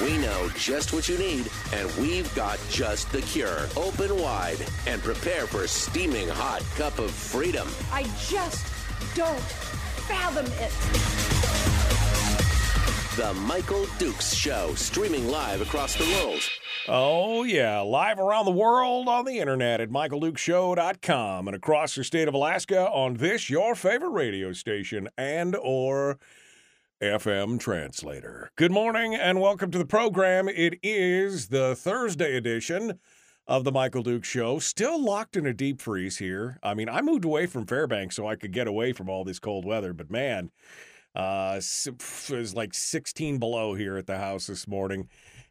We know just what you need, and we've got just the cure. Open wide and prepare for a steaming hot cup of freedom. I just don't fathom it. The Michael Dukes Show, streaming live across the world. Oh, yeah. Live around the world on the internet at michaeldukeshow.com and across the state of Alaska on this, your favorite radio station and or FM translator. Good morning and welcome to the program. It is the Thursday edition of the Michael Duke Show. Still locked in a deep freeze here. I mean, I moved away from Fairbanks so I could get away from all this cold weather, but man, uh, it was like 16 below here at the house this morning.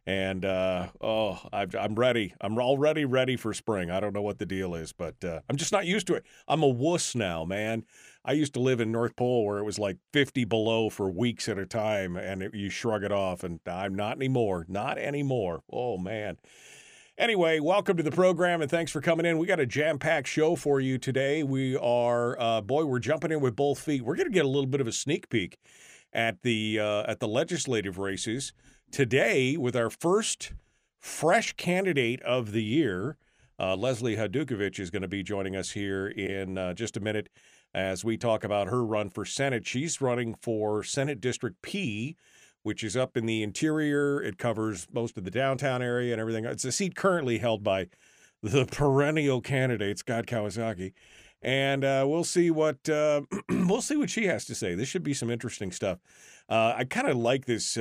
And uh, oh, i am ready. I'm already ready for spring. I don't know what the deal is, but uh, I'm just not used to it. I'm a wuss now, man. I used to live in North Pole where it was like 50 below for weeks at a time, and it, you shrug it off. And I'm not anymore. Not anymore. Oh man. Anyway, welcome to the program and thanks for coming in. We got a jam packed show for you today. We are, uh, boy, we're jumping in with both feet. We're going to get a little bit of a sneak peek at the uh, at the legislative races today with our first fresh candidate of the year. Uh, Leslie Hajdukovich is going to be joining us here in uh, just a minute as we talk about her run for Senate. She's running for Senate District P which is up in the interior. It covers most of the downtown area and everything. It's a seat currently held by the perennial candidate Scott Kawasaki, and uh, we'll see what uh, we'll see what she has to say. This should be some interesting stuff. Uh, I kind of like this.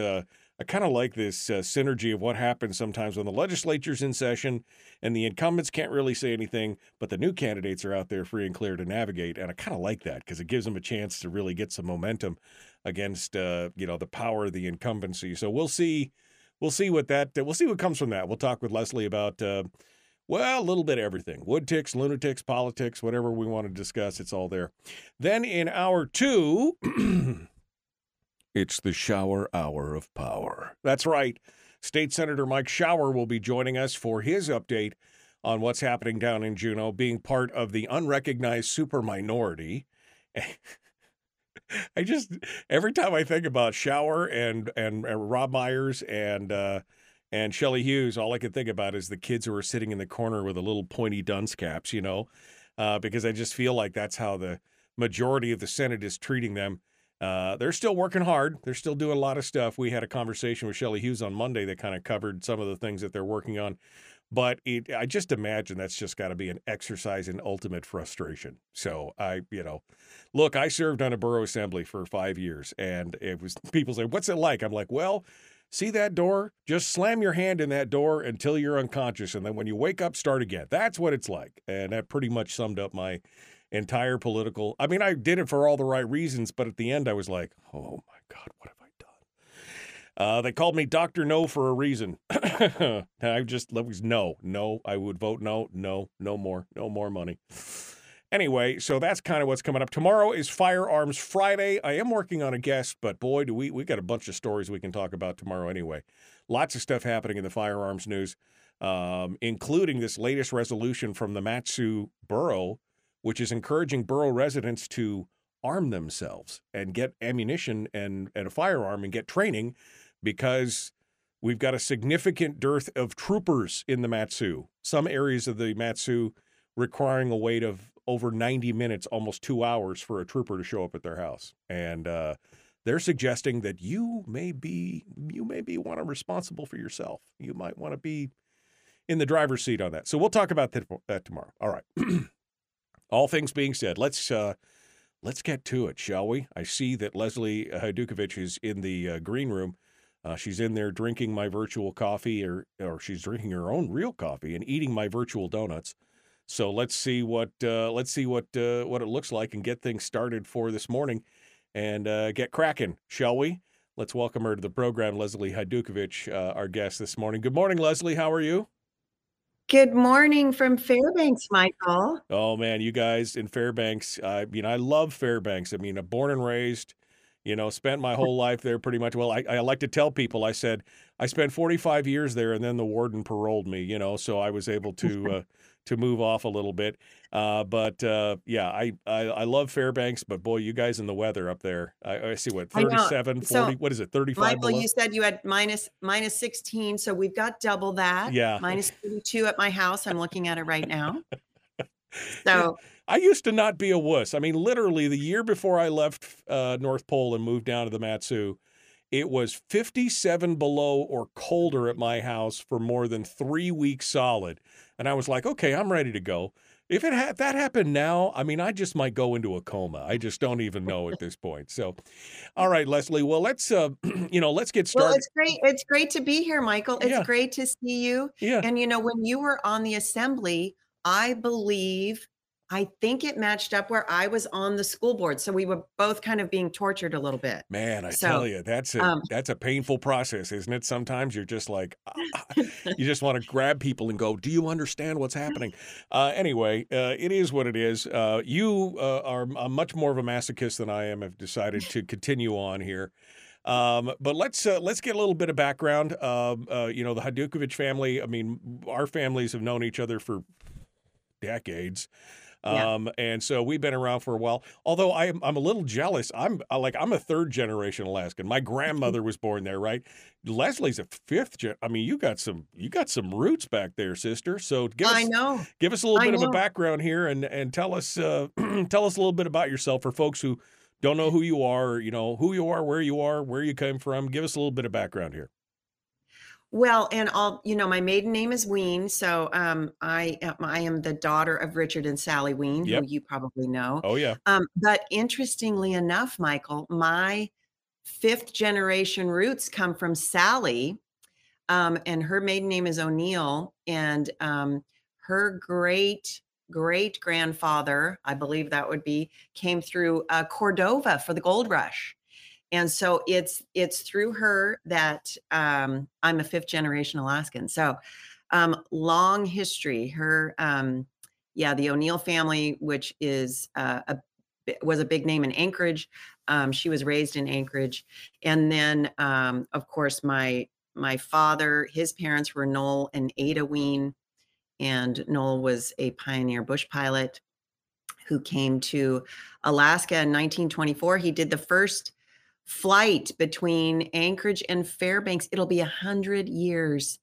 I kind of like this uh, synergy of what happens sometimes when the legislature's in session and the incumbents can't really say anything, but the new candidates are out there free and clear to navigate. And I kind of like that because it gives them a chance to really get some momentum against uh, you know the power of the incumbency. So we'll see, we'll see what that we'll see what comes from that. We'll talk with Leslie about uh, well a little bit of everything: wood ticks, lunatics, politics, whatever we want to discuss. It's all there. Then in hour two. It's the shower hour of power. That's right. State Senator Mike Shower will be joining us for his update on what's happening down in Juneau, being part of the unrecognized super minority. I just every time I think about Shower and and, and Rob Myers and uh, and Shelley Hughes, all I can think about is the kids who are sitting in the corner with the little pointy dunce caps, you know, uh, because I just feel like that's how the majority of the Senate is treating them. Uh, they're still working hard. They're still doing a lot of stuff. We had a conversation with Shelley Hughes on Monday that kind of covered some of the things that they're working on. But it, I just imagine that's just got to be an exercise in ultimate frustration. So I, you know, look, I served on a borough assembly for five years, and it was people say, "What's it like?" I'm like, "Well, see that door? Just slam your hand in that door until you're unconscious, and then when you wake up, start again. That's what it's like." And that pretty much summed up my entire political. I mean, I did it for all the right reasons, but at the end, I was like, "Oh my God, what have I done? uh, they called me Doctor No for a reason. I just was no, no. I would vote no, no, no more, no more money. Anyway, so that's kind of what's coming up. Tomorrow is Firearms Friday. I am working on a guest, but boy, do we we got a bunch of stories we can talk about tomorrow anyway. Lots of stuff happening in the firearms news, um, including this latest resolution from the Mat-Su Borough, which is encouraging borough residents to arm themselves and get ammunition and, and a firearm and get training because we've got a significant dearth of troopers in the Mat-Su. Some areas of the Mat-Su requiring a wait of over 90 minutes, almost two hours for a trooper to show up at their house. And uh, they're suggesting that you may be you may be one responsible for yourself. You might want to be in the driver's seat on that. So we'll talk about that tomorrow. All right. All things being said, let's uh, let's get to it, shall we? I see that Leslie Hajdukovich is in the uh, green room. Uh, she's in there drinking my virtual coffee, or or she's drinking her own real coffee and eating my virtual donuts. So let's see what uh, let's see what uh, what it looks like and get things started for this morning, and uh, get cracking, shall we? Let's welcome her to the program, Leslie Hajdukovich, uh, our guest this morning. Good morning, Leslie. How are you? Good morning from Fairbanks, Michael. Oh man, you guys in Fairbanks, I mean, I love Fairbanks. I mean, I'm born and raised, you know, spent my whole life there pretty much. Well, I, I like to tell people, I said, I spent 45 years there and then the warden paroled me, you know, so I was able to uh, to move off a little bit. Uh, but uh, yeah, I, I, I love Fairbanks, but boy, you guys in the weather up there. I, I see what 37, 40, so, what is it, 35? Michael, below? you said you had minus minus 16, so we've got double that. Yeah. Minus 32 at my house. I'm looking at it right now. So I used to not be a wuss. I mean, literally the year before I left uh, North Pole and moved down to the Matsu, it was 57 below or colder at my house for more than three weeks solid. And I was like, okay, I'm ready to go. If it ha- that happened now, I mean, I just might go into a coma. I just don't even know at this point. So, all right, Leslie. Well, let's uh, you know, let's get started. Well, it's great. It's great to be here, Michael. It's Yeah. great to see you. yeah. And you know, when you were on the assembly, I believe I think it matched up where I was on the school board. So we were both kind of being tortured a little bit. Man, I So, tell you, that's a um, that's a painful process, isn't it? Sometimes you're just like, ah, you just want to grab people and go, "Do you understand what's happening?" Uh, anyway, uh, it is what it is. Uh, you uh, are uh, much more of a masochist than I am. Have decided to continue on here. Um, but let's uh, let's get a little bit of background. Um, uh, you know, the Hajdukovich family. I mean, our families have known each other for decades. Yeah. Um, and so we've been around for a while. Although I'm I'm a little jealous. I'm I like I'm a third generation Alaskan. My grandmother was born there, right? Leslie's a fifth gen. I mean, you got some you got some roots back there, sister. So give us I know. give us a little I bit of a background here and and tell us uh, tell us a little bit about yourself for folks who don't know who you are, or, you know, who you are, where you are, where you came from. Give us a little bit of background here. Well, and I'll, you know, my maiden name is Wien. So um, I, am, I am the daughter of Richard and Sally Wien, Yep. who you probably know. Oh yeah. Um, but interestingly enough, Michael, my fifth generation roots come from Sally, um, and her maiden name is O'Neill, and um, her great great grandfather, I believe that would be, came through uh, Cordova for the gold rush. And so it's it's through her that um, I'm a fifth generation Alaskan. So um, long history. Her um, yeah, the O'Neill family, which is uh, a was a big name in Anchorage. Um, she was raised in Anchorage, and then um, of course my my father, his parents were Noel and Ada Wien, and Noel was a pioneer bush pilot who came to Alaska in 1924. He did the first flight between Anchorage and Fairbanks. It'll be a hundred years,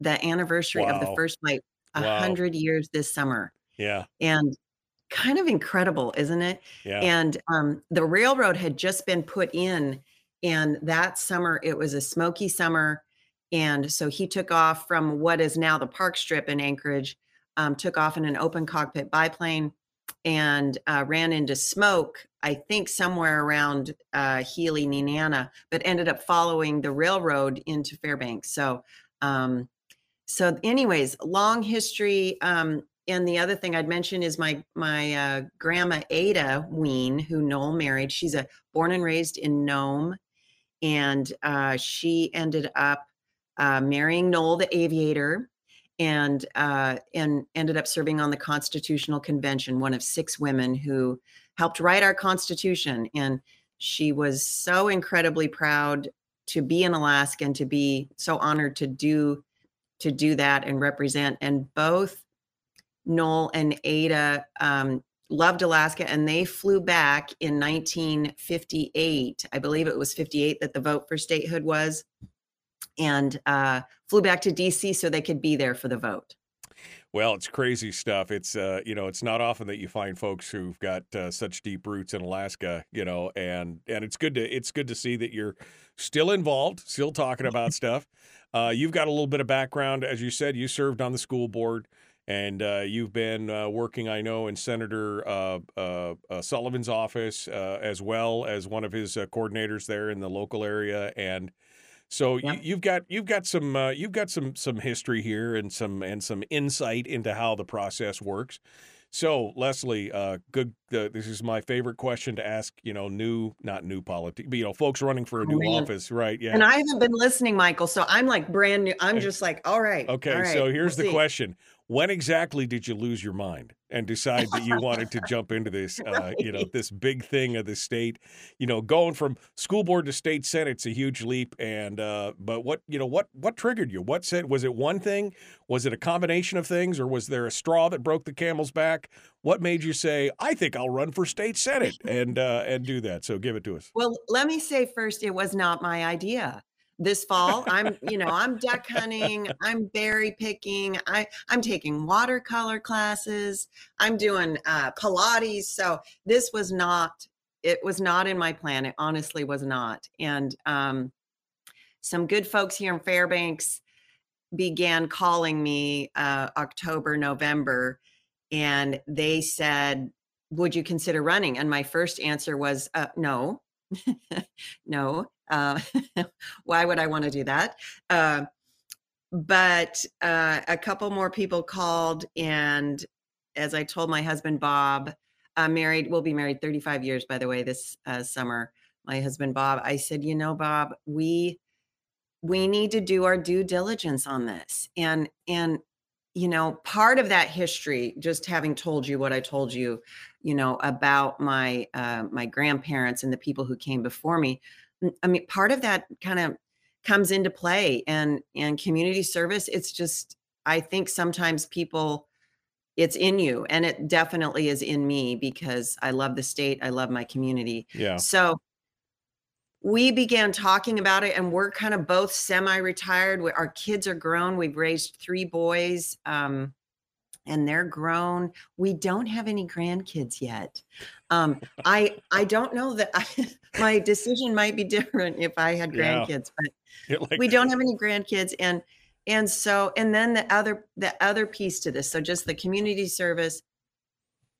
the anniversary of the Wow. first flight. A Wow. hundred years this summer Yeah. and kind of incredible, isn't it? Yeah. And um, the railroad had just been put in, and that summer it was a smoky summer, and so he took off from what is now the Park Strip in Anchorage, um, took off in an open cockpit biplane, and uh, ran into smoke. I think somewhere around uh, Healy, Nenana, but ended up following the railroad into Fairbanks. So. Um, so anyways long history um and the other thing i'd mention is my my uh, grandma ada Wien who noel married she's a born and raised in nome and uh, she ended up uh, marrying noel the aviator and uh, and ended up serving on the constitutional convention one of six women who helped write our constitution and she was so incredibly proud to be in Alaska and to be so honored to do to do that and represent. And both Noel and Ada um, loved Alaska and they flew back in 1958. I believe it was 58 that the vote for statehood was, and uh, flew back to DC so they could be there for the vote. Well, it's crazy stuff. It's uh, you know, it's not often that you find folks who've got uh, such deep roots in Alaska, you know, and and it's good to it's good to see that you're still involved, still talking about stuff. Uh, you've got a little bit of background, as you said. You served on the school board, and uh, you've been uh, working, I know, in Senator uh, uh, uh, Sullivan's office uh, as well as one of his uh, coordinators there in the local area, and so Yeah. you, you've got you've got some uh, you've got some some history here and some and some insight into how the process works. So Leslie, uh, good. Uh, this is my favorite question to ask. You know, new not new politics, but you know, folks running for a Oh, new man. office, right? Yeah. And I haven't been listening, Michael. So I'm like brand new. I'm just like, all right. okay. all right, so we'll here's the see. question: when exactly did you lose your mind and decide that you wanted to jump into this, uh, you know, this big thing of the state? You know, going from school board to state senate's a huge leap. And uh, but what you know, what what triggered you? What said? Was it one thing? Was it a combination of things, or was there a straw that broke the camel's back? What made you say, "I think I'll run for state senate" and uh, and do that? So give it to us. Well, let me say first, it was not my idea. This fall, I'm, you know, I'm duck hunting, I'm berry picking, I, I'm taking watercolor classes, I'm doing uh, Pilates. So this was not, it was not in my plan. It honestly was not. And um, some good folks here in Fairbanks began calling me uh, October, November, and they said, "Would you consider running?" And my first answer was, uh, "No, no. Uh, why would I want to do that?" Uh, but uh, a couple more people called, and as I told my husband Bob, I'm married. We'll be married 35 years, by the way, this uh, summer. My husband Bob, I said, "You know, Bob, we." we need to do our due diligence on this and and you know part of that history just having told you what i told you you know about my uh, my grandparents and the people who came before me i mean part of that kind of comes into play and and community service it's just i think sometimes people it's in you and it definitely is in me because i love the state i love my community. Yeah. so we began talking about it and we're kind of both semi-retired We- our kids are grown we've raised three boys um, and they're grown. We don't have any grandkids yet. Um, i i don't know that I, my decision might be different if i had Yeah. grandkids but like, we don't have any grandkids and and so and then the other the other piece to this so just the community service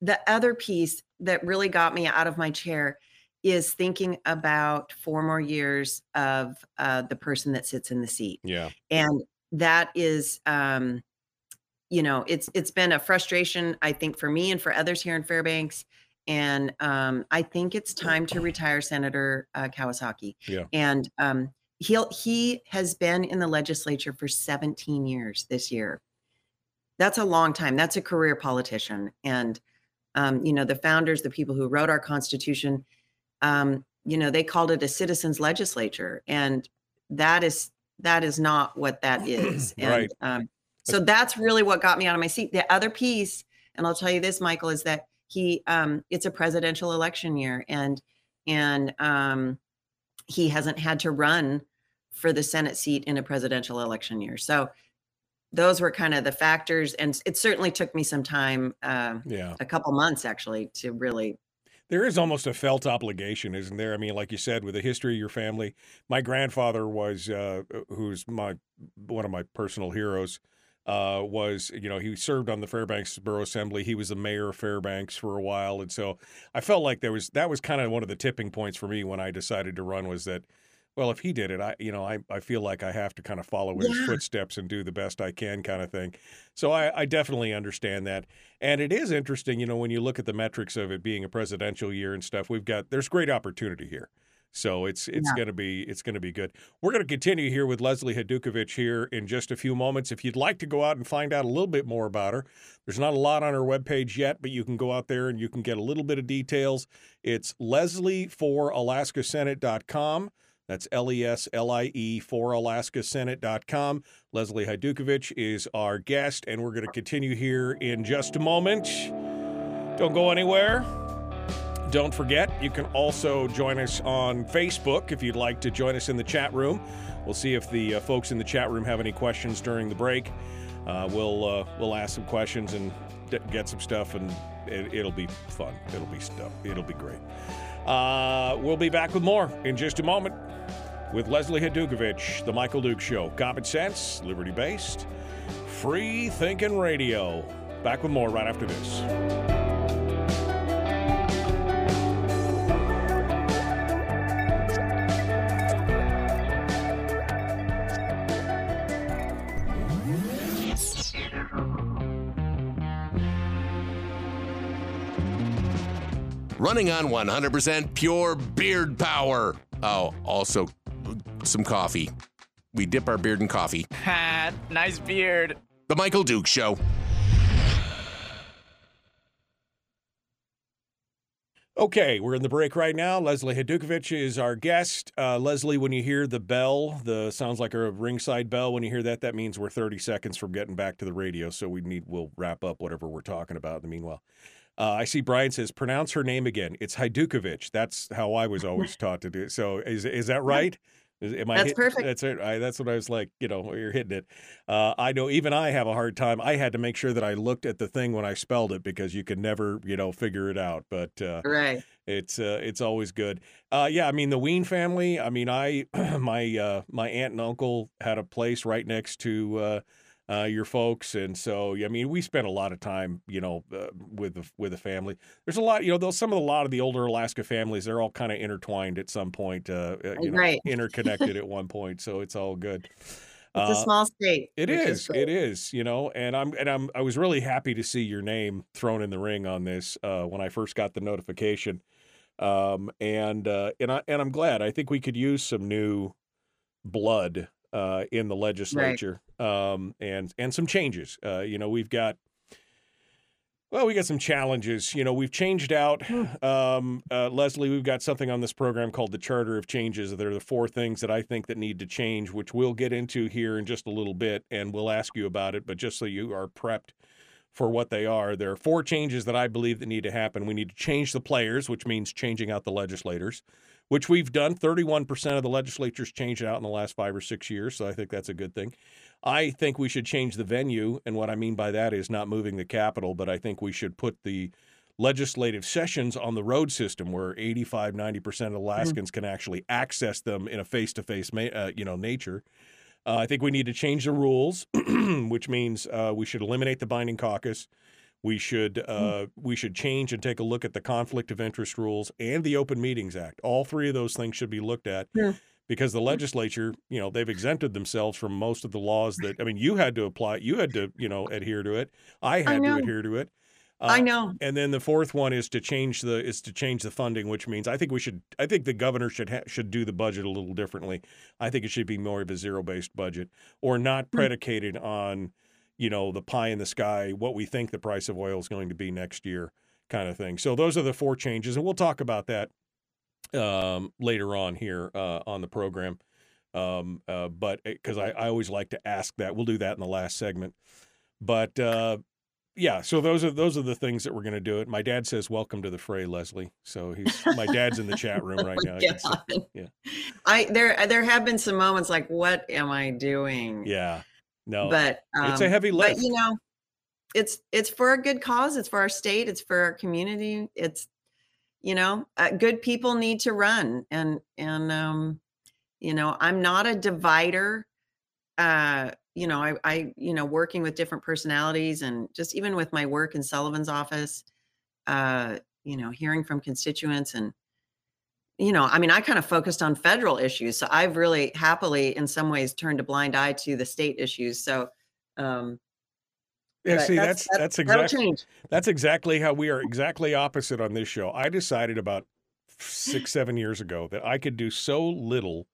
the other piece that really got me out of my chair is thinking about four more years of uh, the person that sits in the seat yeah. and that is um you know it's it's been a frustration i think for me and for others here in fairbanks and um i think it's time to retire senator uh, kawasaki. Yeah. and um he'll he has been in the legislature for 17 years this year. That's a long time. That's a career politician. And um you know the founders the people who wrote our constitution um you know they called it a citizens legislature. And that is that is not what that is. And Right. um so that's really what got me out of my seat. The other piece and i'll tell you this michael is that he um it's a presidential election year and and um he hasn't had to run for the senate seat in a presidential election year so those were kind of the factors and it certainly took me some time uh, Yeah. a couple months actually to really There is almost a felt obligation, isn't there? I mean, like you said, with the history of your family, my grandfather was, uh, who's my one of my personal heroes, uh, was you know he served on the Fairbanks Borough Assembly. He was the mayor of Fairbanks for a while, and so I felt like there was that was kind of one of the tipping points for me when I decided to run. Was that well, if he did it, I you know I I feel like I have to kind of follow in his footsteps and do the best I can, kind of thing. So I, I definitely understand that. And it is interesting, you know, when you look at the metrics of it being a presidential year and stuff, we've got there's great opportunity here. So it's it's Yeah. gonna be it's gonna be good. We're gonna continue here with Leslie Hajdukovich here in just a few moments. If you'd like to go out and find out a little bit more about her, there's not a lot on her webpage yet, but you can go out there and you can get a little bit of details. It's Leslie for AlaskaSenate.com. That's L E S L I E for AlaskaSenate.com. Leslie Hajdukovich is our guest, and we're going to continue here in just a moment. Don't go anywhere. Don't forget, you can also join us on Facebook if you'd like to join us in the chat room. We'll see if the uh, folks in the chat room have any questions during the break. Uh, we'll uh, we'll ask some questions and d- get some stuff, and it, it'll be fun. It'll be stuff. It'll be great. Uh, we'll be back with more in just a moment with Leslie Hajdukovich, The Michael Duke Show. Common sense, liberty based, free thinking radio. Back with more right after this. running on 100% pure beard power. Oh, also some coffee. We dip our beard in coffee. Ha, nice beard. The Michael Duke Show. Okay, we're in the break right now. Leslie Hajdukovich is our guest. Uh, Leslie, when you hear the bell, the sounds like a ringside bell. When you hear that, that means we're 30 seconds from getting back to the radio. So we need we'll wrap up whatever we're talking about in the meanwhile. Uh, I see Brian says pronounce her name again. It's Hajdukovich. That's how I was always taught to do. it. So is is that right? Is, am I That's hit- perfect. That's it. I, that's what I was like. You know, you're hitting it. Uh, I know even I have a hard time. I had to make sure that I looked at the thing when I spelled it because you could never, you know, figure it out. But uh, Right. it's uh, it's always good. Uh, yeah, I mean the Wien family. I mean, I my uh, my aunt and uncle had a place right next to uh, your folks, and so I mean we spent a lot of time, you know, uh, with the with the family. There's a lot, you know, those some of the, a lot of the older Alaska families. They're all kind of intertwined at some point, uh, uh, you know, Right. interconnected at one point. So it's all good. It's a Uh, small state. It is. is it is. You know, and I'm and I'm I was really happy to see your name thrown in the ring on this uh, when I first got the notification. Um, and uh, and I and I'm glad. I think we could use some new blood uh, in the legislature. Um, and and some changes. Uh, you know, we've got. Well, we got some challenges. You know, we've changed out, um, uh, Leslie. We've got something on this program called the Charter of Changes. There are the four things that I think that need to change, which we'll get into here in just a little bit, and we'll ask you about it. But just so you are prepped for what they are, there are four changes that I believe that need to happen. We need to change the players, which means changing out the legislators, which we've done. Thirty-one percent of the legislatures changed out in the last five or six years, so I think that's a good thing. I think we should change the venue. And what I mean by that is not moving the capital, but I think we should put the legislative sessions on the road system where 85, 90% of Alaskans can actually access them in a face to face, uh, you know, nature. Uh, I think we need to change the rules, which means uh, we should eliminate the binding caucus. We should uh, we should change and take a look at the conflict of interest rules and the Open Meetings Act. All three of those things should be looked at Yeah. because the legislature, you know, they've exempted themselves from most of the laws that I mean, you had to apply, you had to, you know, adhere to it. I had to adhere to it. Uh, I know. And then the fourth one is to change the is to change the funding, which means I think we should I think the governor should ha- should do the budget a little differently. I think it should be more of a zero based budget or not predicated on you know the pie in the sky what we think the price of oil is going to be next year kind of thing. So those are the four changes, and we'll talk about that um, later on here uh, on the program. Um, uh, but because I, I always like to ask that, we'll do that in the last segment. But uh, yeah, so those are those are the things that we're going to do. It. My dad says, "Welcome to the fray, Leslie." So he's my dad's in the chat room right now. I yeah. I there there have been some moments like, what am I doing? Yeah, no, But um, it's a heavy lift. But you know, it's it's for a good cause. It's for our state. It's for our community. It's you know, uh, good people need to run, and and um, you know, I'm not a divider. Uh, you know, I I you know, working with different personalities, and just even with my work in Sullivan's office, uh, you know, hearing from constituents and you know, I mean, I kind of focused on federal issues. So I've really happily, in some ways, turned a blind eye to the state issues. So, um, yeah. See, that's that's, that'll exactly that's exactly how we are exactly opposite on this show. I decided about six seven years ago that I could do so little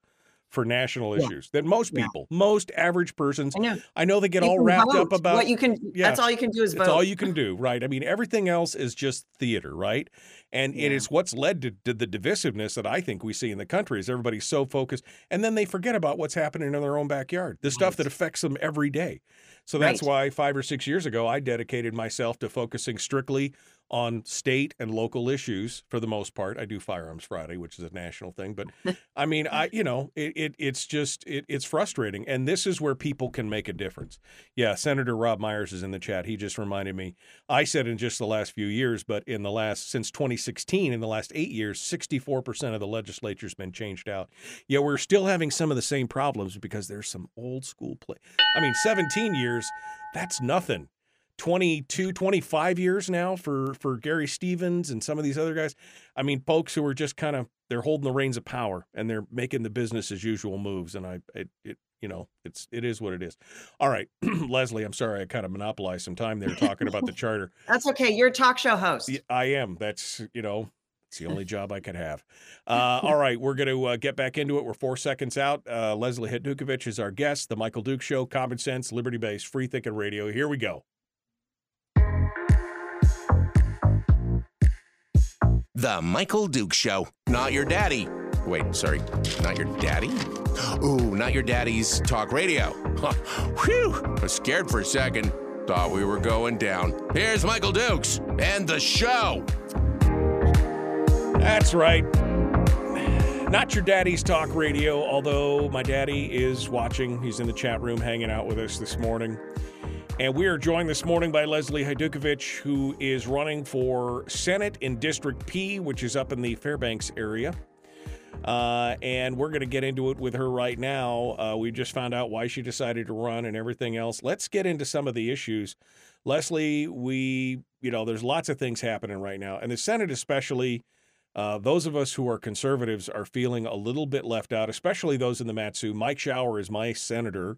for national Yeah. issues that most Yeah. people, most average persons, I know. I know they get You all wrapped up about what you can. Yeah. That's all you can do is vote. all you can do, right? I mean, everything else is just theater, right? And it Yeah. is what's led to, to the divisiveness that I think we see in the country is everybody's so focused, and then they forget about what's happening in their own backyard, the stuff that affects them every day. So that's Right. why five or six years ago, I dedicated myself to focusing strictly on state and local issues for the most part. I do Firearms Friday, which is a national thing, but I mean, I you know, it, it it's just it, it's frustrating, and this is where people can make a difference. Yeah, Senator Rob Myers is in the chat. He just reminded me. I said in just the last few years, but in the last since 2016, in the last eight years, 64 percent of the legislature's been changed out. Yet we're still having some of the same problems because there's some old school play. I mean, 17 years, that's nothing. 22 25 years now for for Gary Stevens and some of these other guys. I mean, folks who are just kind of they're holding the reins of power and they're making the business as usual moves and I it, it you know, it's it is what it is. All right, Leslie, I'm sorry I kind of monopolized some time there talking about the charter. That's okay. You're a talk show host. I am. That's you know, it's the only job I could have. Uh, all right, we're going to uh, get back into it. We're four seconds out. Uh, Leslie Hajdukovich is our guest. The Michael Duke Show, Common Sense, Liberty Based, Free Thinking Radio. Here we go. The Michael Duke Show. Not your daddy. Wait, sorry, not your daddy? Ooh, not your daddy's talk radio. Whew, I was scared for a second. Thought we were going down. Here's Michael Dukes and the show. That's right. Not your daddy's talk radio, although my daddy is watching. He's in the chat room hanging out with us this morning. And we are joined this morning by Leslie Hajdukovich, who is running for Senate in District P, which is up in the Fairbanks area. Uh, and we're going to get into it with her right now. Uh, we just found out why she decided to run and everything else. Let's get into some of the issues. Leslie, we, you know, there's lots of things happening right now, and the Senate especially. Uh, those of us who are conservatives are feeling a little bit left out, especially those in the Matsu. Mike Shower is my senator,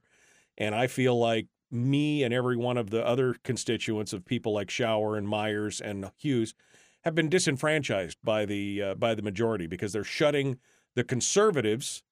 and I feel like me and every one of the other constituents of people like Shower and Myers and Hughes have been disenfranchised by the uh, by the majority because they're shutting the conservatives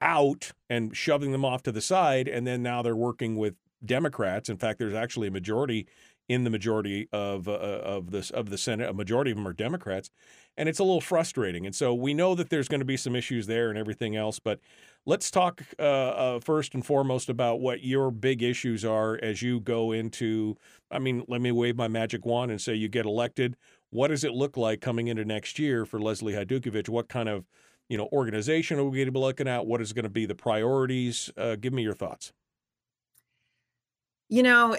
out and shoving them off to the side, and then now they're working with Democrats. In fact, there's actually a majority in the majority of uh, of this of the Senate. A majority of them are Democrats, and it's a little frustrating. And so we know that there's going to be some issues there and everything else. But let's talk uh, uh, first and foremost about what your big issues are as you go into. I mean, let me wave my magic wand and say you get elected. What does it look like coming into next year for Leslie Hajdukovich? What kind of you know organization are we going to be looking at? What is going to be the priorities? Uh, give me your thoughts. You know,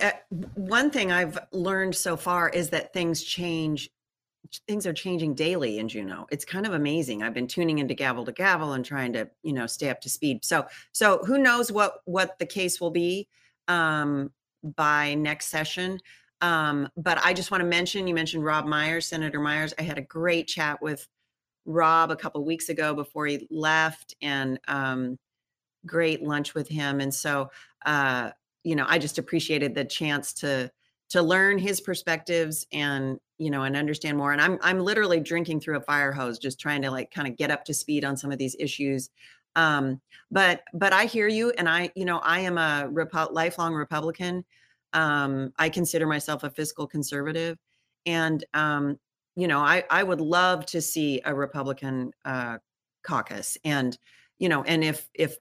one thing I've learned so far is that things change. Things are changing daily in Juneau. It's kind of amazing. I've been tuning into gavel to gavel and trying to, you know, stay up to speed. So, so who knows what what the case will be um, by next session? Um, but I just want to mention. You mentioned Rob Myers, Senator Myers. I had a great chat with Rob a couple weeks ago before he left, and um, great lunch with him. And so, uh, you know, I just appreciated the chance to to learn his perspectives and you know and understand more. And I'm I'm literally drinking through a fire hose, just trying to like kind of get up to speed on some of these issues. Um, but but I hear you, and I you know I am a Repo- lifelong Republican. Um, I consider myself a fiscal conservative, and um, you know I I would love to see a Republican uh, caucus, and you know, and if if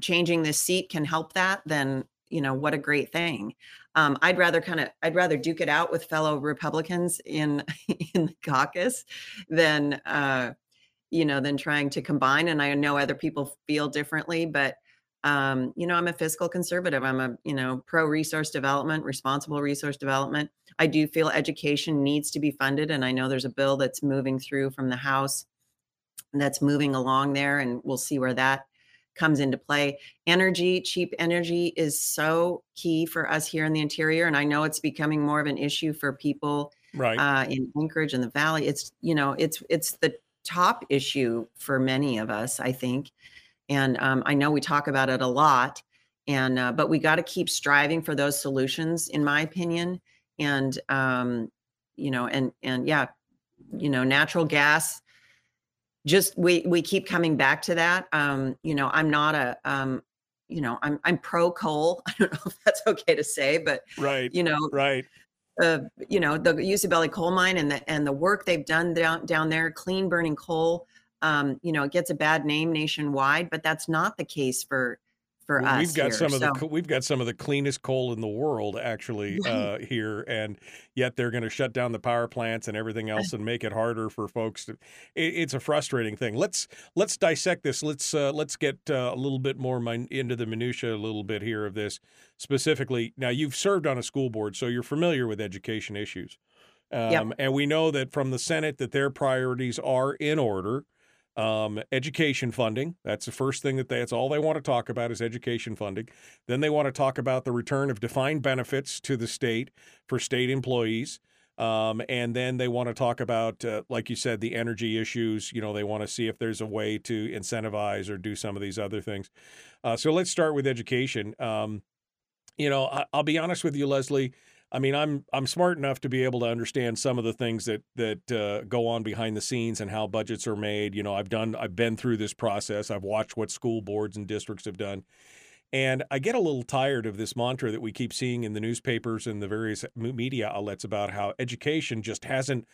changing this seat can help that, then you know what a great thing. Um, i'd rather kind of i'd rather duke it out with fellow republicans in in the caucus than uh you know than trying to combine and i know other people feel differently but um you know i'm a fiscal conservative. I'm a you know pro resource development responsible resource development. I do feel education needs to be funded and i know there's a bill that's moving through from the house that's moving along there and we'll see where that comes into play. Energy, cheap energy is so key for us here in the interior. And I know it's becoming more of an issue for people right. uh, in Anchorage and the Valley. It's, you know, it's, it's the top issue for many of us, I think. And um, I know we talk about it a lot and, uh, but we got to keep striving for those solutions, in my opinion. And, um, you know, and, and yeah, you know, natural gas, just we we keep coming back to that um you know i'm not a um you know i'm i'm pro coal. I don't know if that's okay to say but right you know right. uh you know the Usibelli coal mine and the and the work they've done down down there clean burning coal um you know it gets a bad name nationwide but that's not the case for for well, us. We've got here, some of the we've got some of the cleanest coal in the world actually uh, here, and yet they're going to shut down the power plants and everything else and make it harder for folks. To, it, it's a frustrating thing. Let's let's dissect this. Let's uh, let's get uh, a little bit more min- into the minutia a little bit here of this specifically. Now you've served on a school board, so you're familiar with education issues, um, Yep. and we know that from the Senate that their priorities are in order um, education funding. That's the first thing that they, that's all they want to talk about is education funding. Then they want to talk about the return of defined benefits to the state for state employees. Um, and then they want to talk about, uh, like you said, the energy issues. You know, they want to see if there's a way to incentivize or do some of these other things. Uh, so let's start with education. Um, you know, I, I'll be honest with you, Leslie. I mean, I'm I'm smart enough to be able to understand some of the things that that uh, go on behind the scenes and how budgets are made. You know, I've done I've been through this process. I've watched what school boards and districts have done. And I get a little tired of this mantra that we keep seeing in the newspapers and the various media outlets about how education just hasn't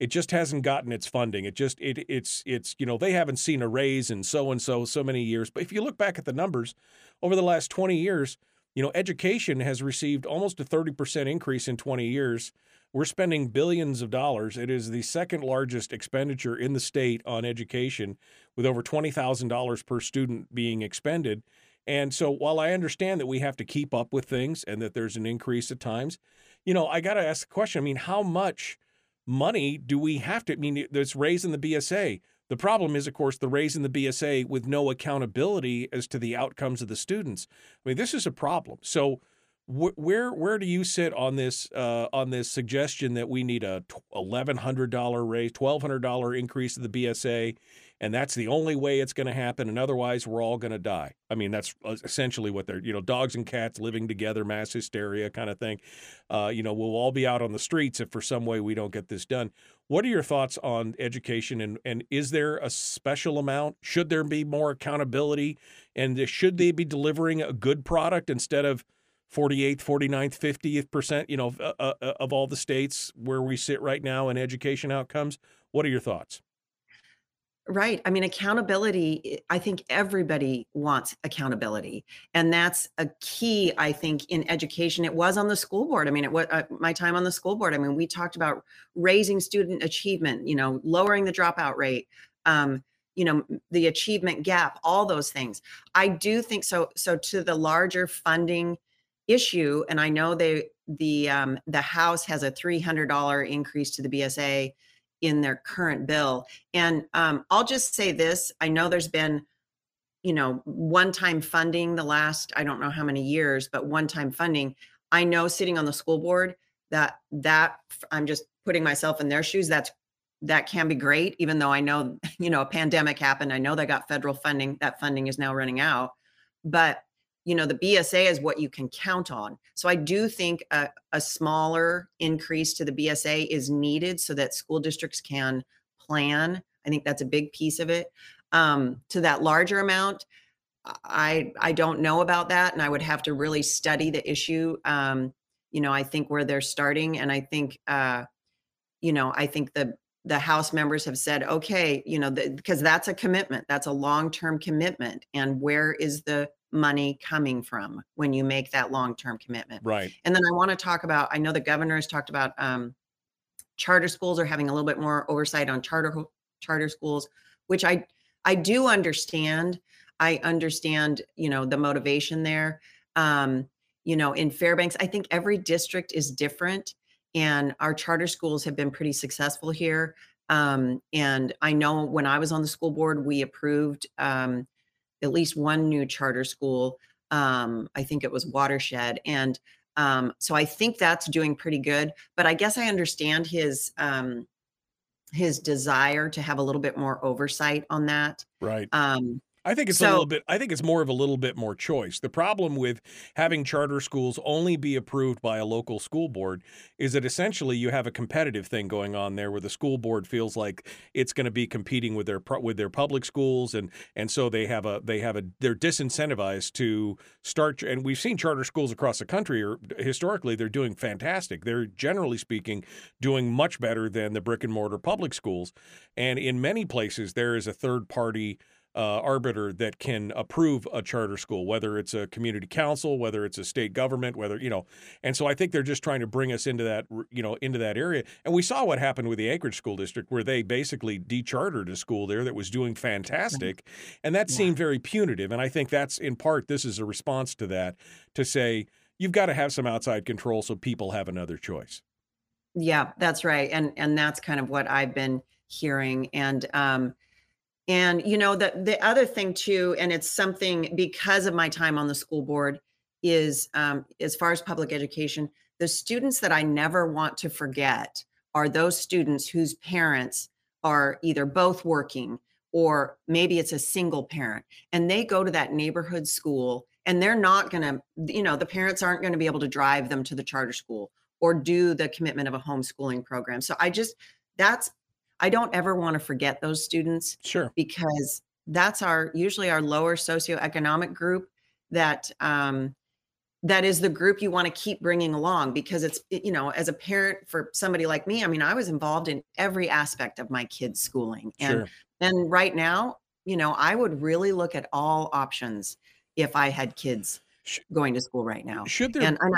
it just hasn't gotten its funding. It just it it's it's you know they haven't seen a raise in so and so so many years. But if you look back at the numbers over the last 20 years, you know education has received almost a 30% increase in 20 years. We're spending billions of dollars. It is the second largest expenditure in the state on education, with over $20,000 per student being expended. And so, while I understand that we have to keep up with things and that there's an increase at times, you know, I got to ask the question I mean, how much money do we have to? I mean, there's raising the BSA. The problem is, of course, the raise in the BSA with no accountability as to the outcomes of the students. I mean, this is a problem. So, wh- where where do you sit on this uh, on this suggestion that we need a eleven hundred dollar raise, twelve hundred dollar increase of the BSA, and that's the only way it's going to happen, and otherwise we're all going to die. I mean, that's uh, essentially what they're, you know, dogs and cats living together, mass hysteria kind of thing. Uh, you know, we'll all be out on the streets if for some way we don't get this done. What are your thoughts on education, and and is there a special amount? Should there be more accountability, and should they be delivering a good product instead of 48th, 49th, 50th percent, you know, uh, uh, of all the states where we sit right now in education outcomes? What are your thoughts? Right. I mean, accountability, I think everybody wants accountability. And that's a key, I think, in education. It was on the school board. I mean, it was uh, my time on the school board. I mean, we talked about raising student achievement, you know, lowering the dropout rate, um, you know, the achievement gap, all those things. I do think so. So, to the larger funding issue, and I know they, the, um, the House has a $300 increase to the BSA in their current bill. And um, I'll just say this I know there's been, you know, one time funding the last, I don't know how many years, but one time funding. I know sitting on the school board that that I'm just putting myself in their shoes. That's that can be great, even though I know, you know, a pandemic happened. I know they got federal funding. That funding is now running out. But you know the bsa is what you can count on. So i do think a, a, smaller increase to the bsa is needed so that school districts can plan. I think that's a big piece of it. Um, to that larger amount i i don't know about that and i would have to really study the issue um, you know i think where they're starting and i think uh, you know i think the the house members have said okay you know because that's a commitment that's a long-term commitment and where is the money coming from when you make that long-term commitment. Right. And then I want to talk about I know the governor has talked about um, charter schools are having a little bit more oversight on charter charter schools, which I I do understand. I understand, you know, the motivation there. Um, you know, in Fairbanks, I think every district is different and our charter schools have been pretty successful here. Um, and I know when I was on the school board, we approved um, at least one new charter school. Um, I think it was Watershed. And um, so I think that's doing pretty good. But I guess I understand his um, his desire to have a little bit more oversight on that. Right. Um, I think it's so, a little bit I think it's more of a little bit more choice. The problem with having charter schools only be approved by a local school board is that essentially you have a competitive thing going on there where the school board feels like it's going to be competing with their with their public schools and and so they have a they have a they're disincentivized to start and we've seen charter schools across the country or historically they're doing fantastic. They're generally speaking doing much better than the brick and mortar public schools and in many places there is a third party uh, arbiter that can approve a charter school, whether it's a community council, whether it's a state government, whether you know. And so I think they're just trying to bring us into that you know into that area. And we saw what happened with the Anchorage School District, where they basically dechartered a school there that was doing fantastic, and that yeah. seemed very punitive. And I think that's in part this is a response to that to say you've got to have some outside control so people have another choice. Yeah, that's right, and and that's kind of what I've been hearing and. um and you know, the the other thing too, and it's something because of my time on the school board, is um, as far as public education, the students that I never want to forget are those students whose parents are either both working or maybe it's a single parent and they go to that neighborhood school and they're not going to you know the parents aren't going to be able to drive them to the charter school or do the commitment of a homeschooling program. So i just that's I don't ever want to forget those students. Sure. Because that's our usually our lower socioeconomic group that um, that is the group you want to keep bringing along because it's you know as a parent for somebody like me i mean i was involved in every aspect of my kids schooling and Sure. and right now you know i would really look at all options if i had kids going to school right now Should there and i'm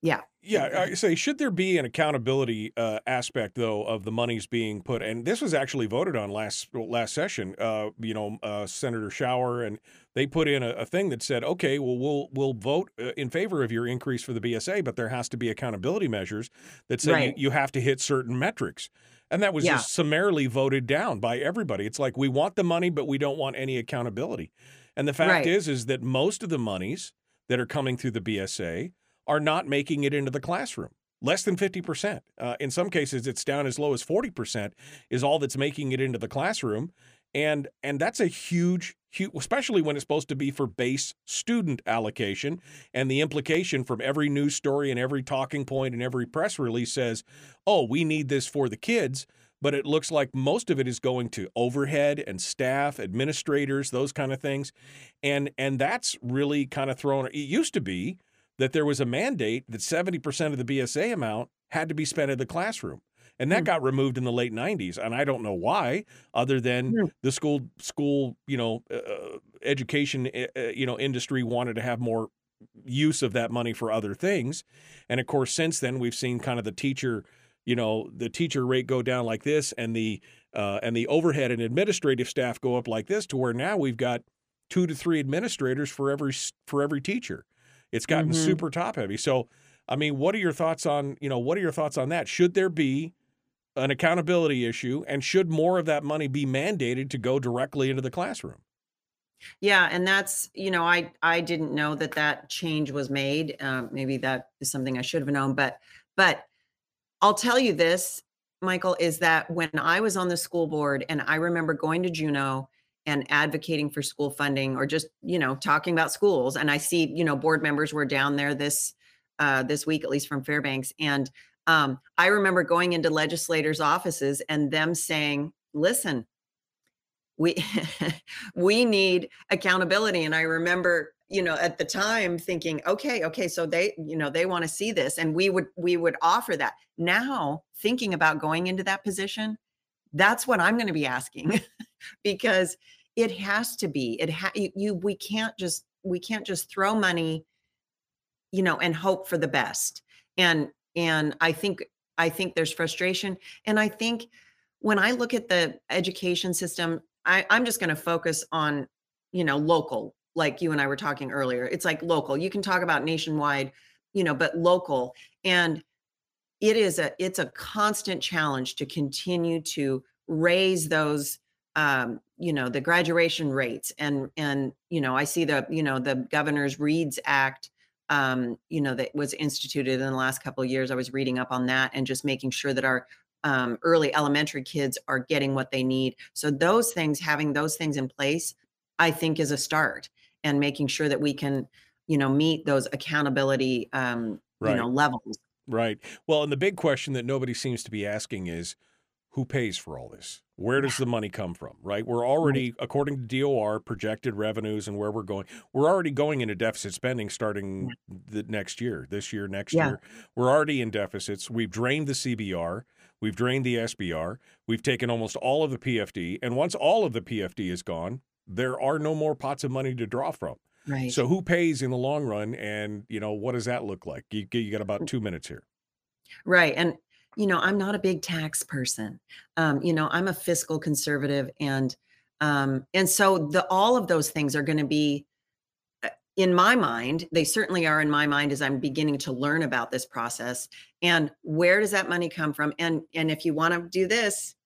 yeah Yeah, I say, should there be an accountability uh, aspect though of the monies being put? And this was actually voted on last last session. Uh, you know, uh, Senator Shower and they put in a, a thing that said, okay, well, we'll we'll vote uh, in favor of your increase for the BSA, but there has to be accountability measures that say Right. you, you have to hit certain metrics. And that was Yeah. just summarily voted down by everybody. It's like we want the money, but we don't want any accountability. And the fact Right. is, is that most of the monies that are coming through the BSA are not making it into the classroom. Less than 50%. Uh, in some cases, it's down as low as 40% is all that's making it into the classroom. And and that's a huge, huge, especially when it's supposed to be for base student allocation. And the implication from every news story and every talking point and every press release says, oh, we need this for the kids. But it looks like most of it is going to overhead and staff, administrators, those kind of things. And and that's really kind of thrown. It used to be that there was a mandate that 70% of the BSA amount had to be spent in the classroom. And that Hmm. got removed in the late 90s, and I don't know why, other than Hmm. the school school you know uh, education uh, uh, you know industry wanted to have more use of that money for other things, and of course since then we've seen kind of the teacher you know the teacher rate go down like this, and the uh, and the overhead and administrative staff go up like this, to where now we've got two to three administrators for every for every teacher. It's gotten Mhm. super top heavy. So, I mean, what are your thoughts on you know what are your thoughts on that? Should there be an accountability issue, and should more of that money be mandated to go directly into the classroom? Yeah, and that's you know I I didn't know that that change was made. Um, maybe that is something I should have known, but but I'll tell you this, Michael, is that when I was on the school board and I remember going to Juneau and advocating for school funding or just you know talking about schools, and I see you know board members were down there this uh, this week at least from Fairbanks, and um, I remember going into legislators' offices and them saying, "Listen." we we need accountability. And i remember you know at the time thinking okay okay so they you know they want to see this. And we would we would offer that. Now thinking about going into that position that's what i'm going to be asking because it has to be it ha- you, you we can't just we can't just throw money you know and hope for the best. And and i think i think there's frustration. And i think when i look at the education system I, i'm just going to focus on you know local like you and i were talking earlier. It's like local. You can talk about nationwide you know but local. And it is a it's a constant challenge to continue to raise those um you know the graduation rates and and you know i see the you know the governor's reads act um you know that was instituted in the last couple of years. I was reading up on that and just making sure that our um, early elementary kids are getting what they need. So those things having those things in place i think is a start and making sure that we can you know meet those accountability um you know levels Right. Well, and the big question that nobody seems to be asking is who pays for all this? Where does the money come from? Right? We're already, according to DOR, projected revenues and where we're going. We're already going into deficit spending starting the next year, this year, next Yeah. year. We're already in deficits. We've drained the CBR. We've drained the SBR. We've taken almost all of the PFD. And once all of the PFD is gone, there are no more pots of money to draw from. Right So who pays in the long run? And, you know, what does that look like? You, you got about two minutes here. Right. And, you know, I'm not a big tax person. Um, you know, I'm a fiscal conservative and um, and so the all of those things are going to be uh, in my mind, they certainly are in my mind as I'm beginning to learn about this process. And where does that money come from? And and if you want to do this,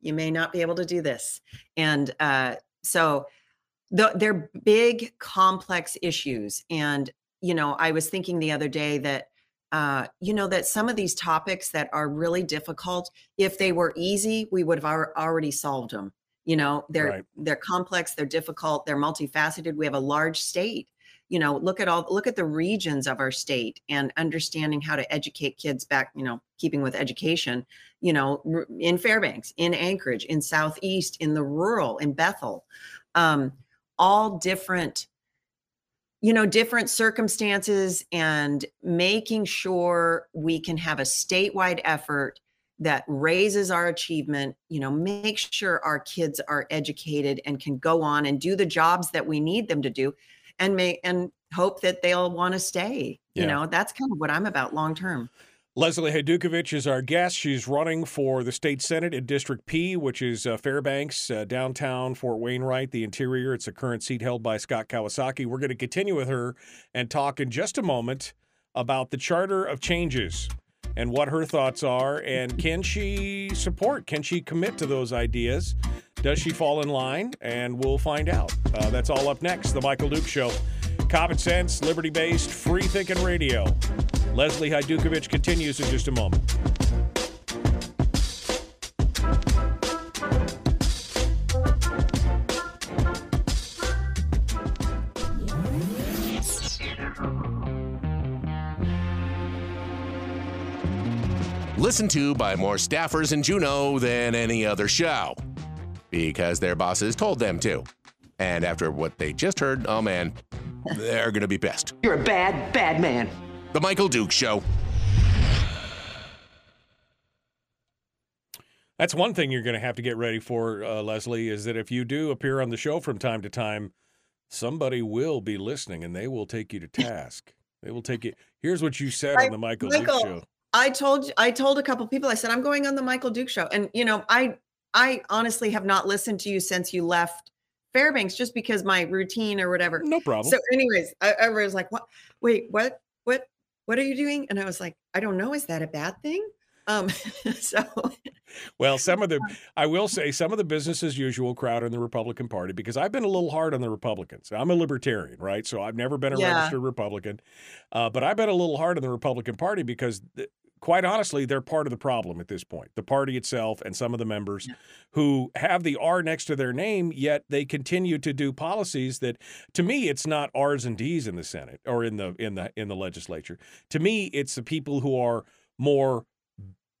you may not be able to do this. And uh, so the, they're big, complex issues. And you know, I was thinking the other day that uh, you know that some of these topics that are really difficult, if they were easy, we would have al- already solved them. You know, they're Right. they're complex, they're difficult, they're multifaceted. We have a large state. You know, look at all look at the regions of our state and understanding how to educate kids back. You know, keeping with education. You know, r- in Fairbanks, in Anchorage, in Southeast, in the rural, in Bethel, um, all different you know, different circumstances and making sure we can have a statewide effort that raises our achievement, you know, make sure our kids are educated and can go on and do the jobs that we need them to do and may and hope that they'll want to stay. You know, that's kind of what I'm about long term. Leslie Hajdukovich is our guest. She's running for the state senate in District P, which is uh, Fairbanks, uh, downtown Fort Wainwright, the interior. It's a current seat held by Scott Kawasaki. We're going to continue with her and talk in just a moment about the Charter of Changes and what her thoughts are. And can she support? Can she commit to those ideas? Does she fall in line? And we'll find out. Uh, that's all up next. The Michael Dukes Show. Common sense, liberty based, free thinking radio. Leslie Hajdukovich continues in just a moment. Listened to by more staffers in Juneau than any other show because their bosses told them to. And after what they just heard, oh man, they're going to be pissed. You're a bad, bad man. The Michael Dukes Show. That's one thing you're going to have to get ready for, uh, Leslie, is that if you do appear on the show from time to time, somebody will be listening and they will take you to task. They will take you. Here's what you said I- on the Michael, Michael, Dukes Show. I told I told a couple people I said I'm going on the Michael Dukes show and you know I I honestly have not listened to you since you left Fairbanks just because my routine or whatever. No problem. So anyways, I, I was like what wait what what what are you doing? And I was like I don't know is that a bad thing? Um so Well, some of the, I will say, some of the business as usual crowd in the Republican Party, because I've been a little hard on the Republicans. I'm a libertarian, right? So I've never been a Yeah. registered Republican, uh, but I've been a little hard on the Republican Party because, th- quite honestly, they're part of the problem at this point. The party itself and some of the members who have the R next to their name, yet they continue to do policies that, to me, it's not R's and D's in the Senate or in the in the in the legislature. To me, it's the people who are more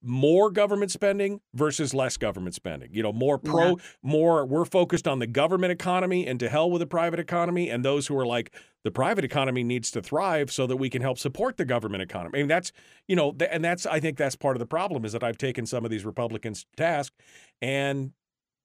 more government spending versus less government spending. You know, more pro, Yeah. more we're focused on the government economy and to hell with the private economy. And those who are like, the private economy needs to thrive so that we can help support the government economy. I mean, that's, you know, th- and that's, I think that's part of the problem is that I've taken some of these Republicans to task and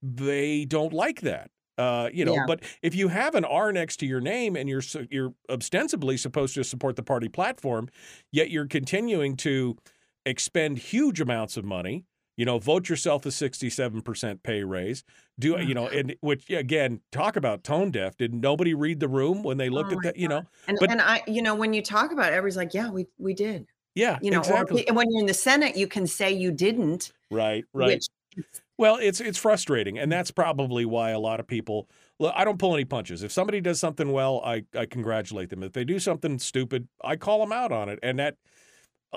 they don't like that. Uh, you know, Yeah. but if you have an R next to your name and you're you're ostensibly supposed to support the party platform, yet you're continuing to expend huge amounts of money. You know, vote yourself a sixty-seven percent pay raise. Do oh you know? And which again, talk about tone deaf. Did nobody read the room when they oh looked Oh at that? You know, and, But- and I you know when you talk about it everybody's like yeah we we did. yeah, You know exactly. and when you're in the Senate you can say you didn't right, right. which Well, it's it's frustrating, and that's probably why a lot of people. Look, I don't pull any punches. If somebody does something well, I I congratulate them. If they do something stupid, I call them out on it, and that.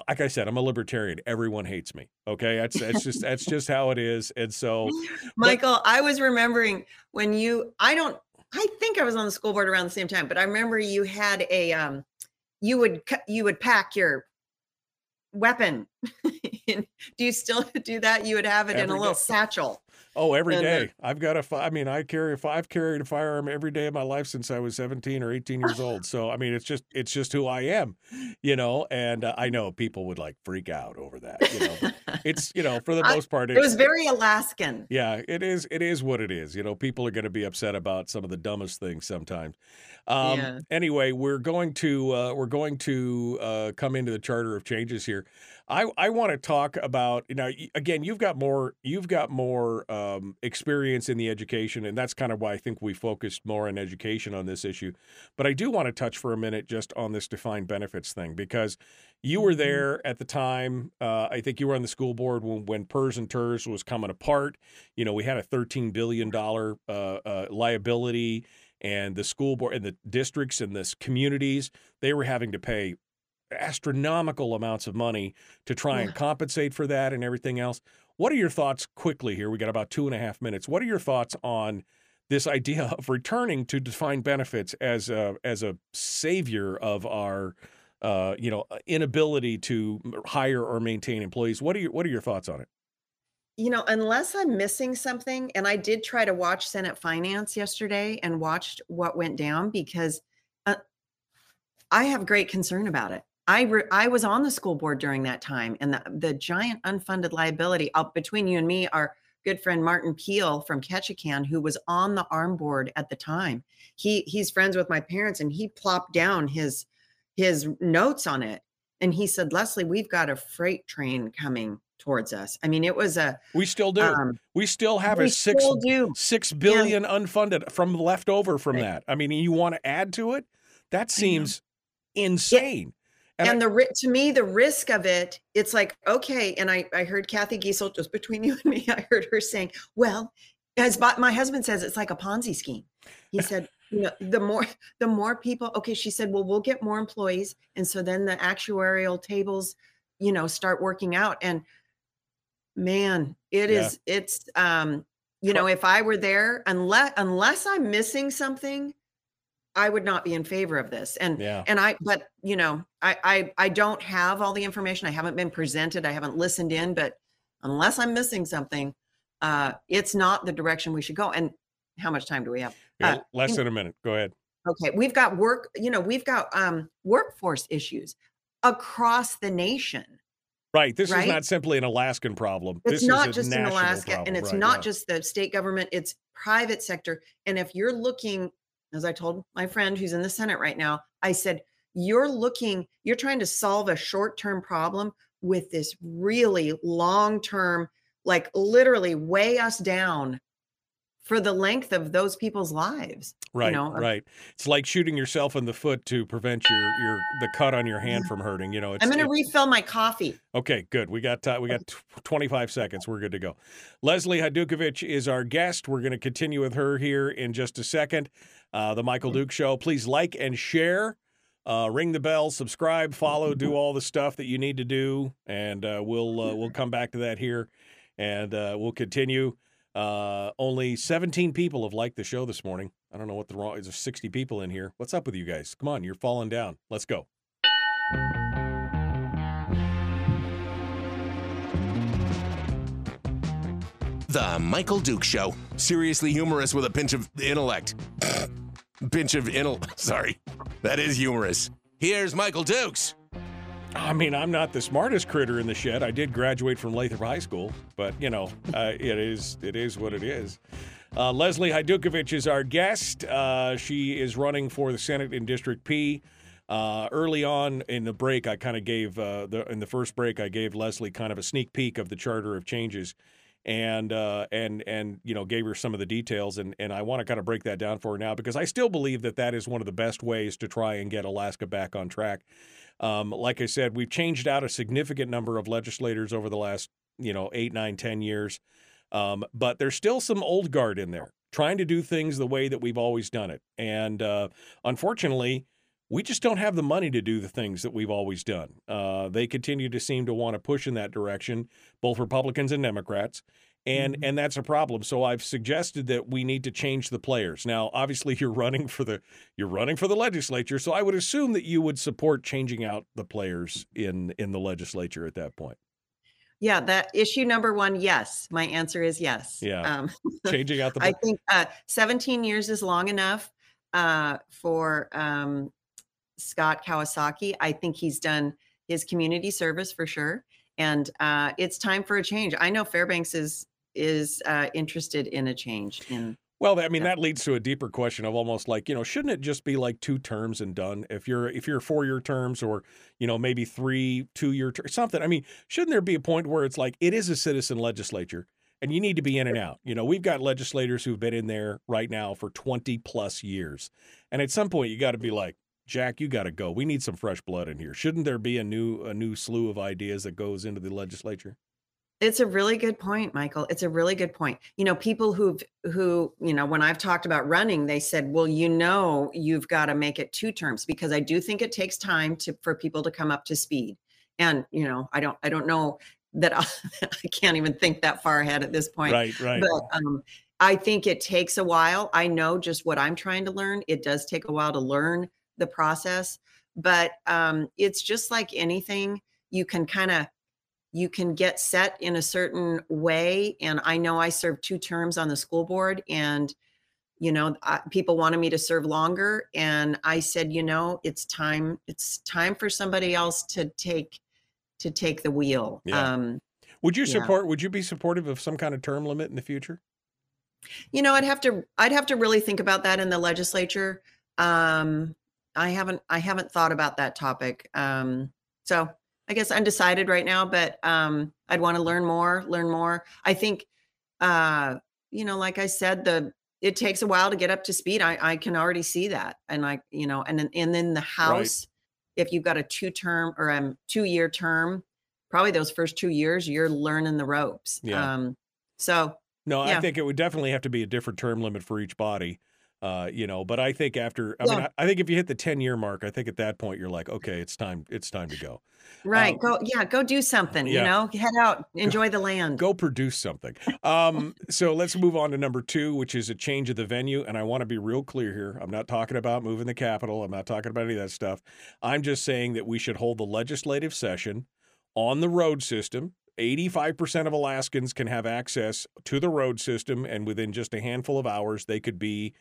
Like I said, I'm a libertarian. Everyone hates me. Okay, that's that's just that's just how it is. And so, Michael, I was remembering when you, I don't, I think I was on the school board around the same time, but I remember you had a, um, you would, you would pack your weapon. do you still do that? You would have it in a little day. satchel. Oh, every And, day I've got a. fi- I mean, I carry a. fi- I've carried a firearm every day of my life since I was 17 or 18 years old. So I mean, it's just it's just who I am, you know. And uh, I know people would like freak out over that. You know, it's you know for the I- most part, It was very Alaskan. Yeah, it is. It is what it is. You know, people are going to be upset about some of the dumbest things sometimes. Um, Yeah. Anyway, we're going to uh, we're going to uh, come into the charter of changes here. I I want to talk about you know again you've got more you've got more um, experience in the education and that's kind of why I think we focused more on education on this issue. But I do want to touch for a minute just on this defined benefits thing because you were there at the time. Uh, I think you were on the school board when, when PERS and TERS was coming apart. You know, we had a $13 billion uh, uh, liability, and the school board and the districts and the communities, they were having to pay astronomical amounts of money to try and compensate for that and everything else. What are your thoughts quickly here? We got about two and a half minutes. What are your thoughts on this idea of returning to defined benefits as a as a savior of our uh, you know inability to hire or maintain employees? What are your what are your thoughts on it? You know, unless I'm missing something, and I did try to watch Senate Finance yesterday and watched what went down because uh, I have great concern about it. I re- I was on the school board during that time, and the the giant unfunded liability uh, between you and me, our good friend Martin Pihl from Ketchikan, who was on the arm board at the time. He he's friends with my parents, and he plopped down his his notes on it, and he said, "Leslie, we've got a freight train coming towards us." I mean, it was a We still do. um, we still have we a six six billion unfunded from left over from that. I mean, you want to add to it? That seems insane. And and, I- the to me the risk of it it's like okay and i i heard Cathy Giessel just between you and me i heard her saying well as my my husband says it's like a ponzi scheme he said you know the more the more people okay she said well we'll get more employees and so then the actuarial tables you know start working out and man it Yeah. is it's um you know if i were there unless unless i'm missing something i would not be in favor of this and yeah. and i but you know I, I i don't have all the information i haven't been presented i haven't listened in but unless i'm missing something uh it's not the direction we should go and how much time do we have Yeah, uh, less than a minute. Go ahead. okay we've got work you know we've got um workforce issues across the nation Right. This is not simply an Alaskan problem. it's this not just in alaska problem. and it's Right, not yeah. just the state government it's private sector and if you're looking as i told my friend who's in the senate right now i said you're looking you're trying to solve a short-term problem with this really long-term like literally weigh us down for the length of those people's lives Right, you know, right. It's like shooting yourself in the foot to prevent your your the cut on your hand from hurting. You know, it's, i'm going to refill my coffee Okay, good. We got uh, we got tw- 25 seconds. We're good to go. Leslie Hajdukovich is our guest. We're going to continue with her here in just a second. Uh, the Michael Dukes Show. Please like and share. Uh, ring the bell, subscribe, follow, do all the stuff that you need to do, and uh, we'll uh, we'll come back to that here, and uh, we'll continue. Uh, only 17 people have liked the show this morning. I don't know what the wrong. Is. There's 60 people in here. What's up with you guys? Come on, you're falling down. Let's go. The Michael Dukes Show. Seriously humorous with a pinch of intellect. pinch of intel. Sorry. That is humorous. Here's Michael Dukes. I mean, I'm not the smartest critter in the shed. I did graduate from Lathrop High School, but you know, uh, it is it is what it is. Uh, Leslie Hajdukovich is our guest. Uh, she is running for the Senate in District P. Uh, early on in the break, I kind of gave uh, the in the first break, I gave Leslie kind of a sneak peek of the Charter of Changes, and uh, and and you know gave her some of the details, and and I want to kind of break that down for her now because I still believe that that is one of the best ways to try and get Alaska back on track. Um, like I said, we've changed out a significant number of legislators over the last, you know, eight, nine, ten years. Um, but there's still some old guard in there trying to do things the way that we've always done it. And uh, unfortunately, we just don't have the money to do the things that we've always done. Uh, they continue to seem to want to push in that direction, both Republicans and Democrats. And and that's a problem. So I've suggested that we need to change the players. Now, obviously, you're running for the you're running for the legislature, so I would assume that you would support changing out the players in in the legislature at that point. yeah that issue number one yes my answer is yes Yeah. um, Changing out the I think uh, 17 years is long enough uh, for um, Scott Kawasaki. I think he's done his community service for sure, and uh, it's time for a change. I know Fairbanks is is uh, interested in a change. In Well, I mean, that leads to a deeper question of almost like, you know, shouldn't it just be like two terms and done? If you're if you're four year terms or, you know, maybe three two year ter- something. I mean, shouldn't there be a point where it's like it is a citizen legislature and you need to be in and out? You know, we've got legislators who've been in there right now for 20 plus years. And at some point you got to be like, Jack, you got to go. We need some fresh blood in here. Shouldn't there be a new a new slew of ideas that goes into the legislature? It's a really good point, Michael. It's a really good point. You know, people who've who, you know, when I've talked about running, they said, "Well, you know, you've got to make it two terms because I do think it takes time to for people to come up to speed." And, you know, I don't I don't know that I, I can't even think that far ahead at this point. Right, right. But um I think it takes a while. I know just what I'm trying to learn. It does take a while to learn the process, but um it's just like anything you can kind of you can get set in a certain way and i know i served two terms on the school board and you know, I, people wanted me to serve longer, and I said, you know, it's time. It's time for somebody else to take to take the wheel. Yeah. Um, Would you Yeah. support? Would you be supportive of some kind of term limit in the future? You know, I'd have to I'd have to really think about that in the legislature. Um, I haven't I haven't thought about that topic. Um, so I guess undecided right now, but um, I'd want to learn more, learn more. I think, uh, you know, like I said, the it takes a while to get up to speed. I I can already see that, and like you know, and then and then the house, if you've got a two term or um two year term, probably those first two years you're learning the ropes. Yeah. Um, so No, I think it would definitely have to be a different term limit for each body. Uh, you know, but I think after, I mean, I, I think if you hit the ten year mark, I think at that point you're like, okay, it's time, it's time to go. Right. Um, go yeah, go do something, yeah. you know. Head out, enjoy the land. Go produce something. Um, so let's move on to number two, which is a change of the venue. And I want to be real clear here. I'm not talking about moving the capital. I'm not talking about any of that stuff. I'm just saying that we should hold the legislative session on the road system. 85% of Alaskans can have access to the road system, and within just a handful of hours, they could be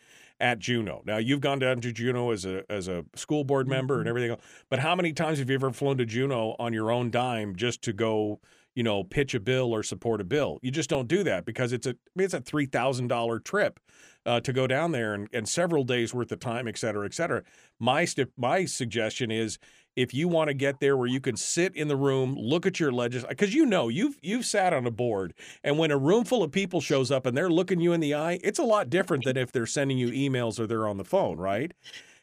at Juneau. Now, you've gone down to Juneau as a as a school board member and everything else, but how many times have you ever flown to Juneau on your own dime just to go, you know, pitch a bill or support a bill? You just don't do that because it's a I mean, it's a three thousand dollar trip uh, to go down there and, and several days worth of time, et cetera, et cetera. My st- my suggestion is if you want to get there where you can sit in the room, look at your legis because uh, you know you've you've sat on a board, and when a room full of people shows up and they're looking you in the eye, it's a lot different than if they're sending you emails or they're on the phone, right?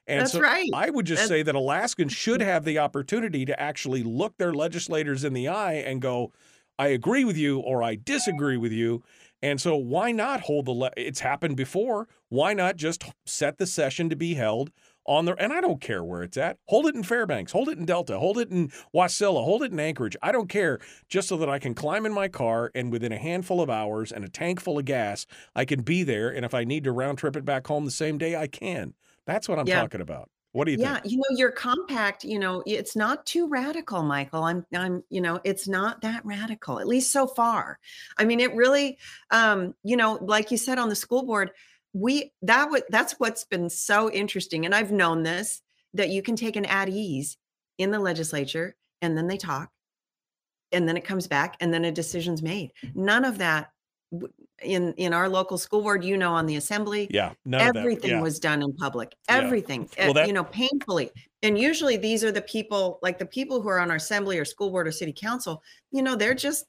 And That's so right. I would just That's- say that Alaskans should have the opportunity to actually look their legislators in the eye and go, I agree with you or I disagree with you. And so why not hold the le- it's happened before. Why not just set the session to be held on the and I don't care where it's at. Hold it in Fairbanks, hold it in Delta, hold it in Wasilla, hold it in Anchorage. I don't care just so that I can climb in my car and within a handful of hours and a tank full of gas, I can be there and if I need to round trip it back home the same day, I can. That's what I'm Yeah. talking about. What do you think? yeah, think? you know, your compact, you know, it's not too radical, Michael. I'm I'm, you know, it's not that radical, at least so far. I mean, it really um, you know, like you said on the school board, we that would that's what's been so interesting. And I've known this that you can take an at ease in the legislature and then they talk and then it comes back and then a decision's made. None of that in in our local school board, you know, on the assembly, Yeah, none of that. everything Yeah. was done in public Yeah. everything Well, uh, that- you know painfully and usually these are the people like the people who are on our assembly or school board or city council you know they're just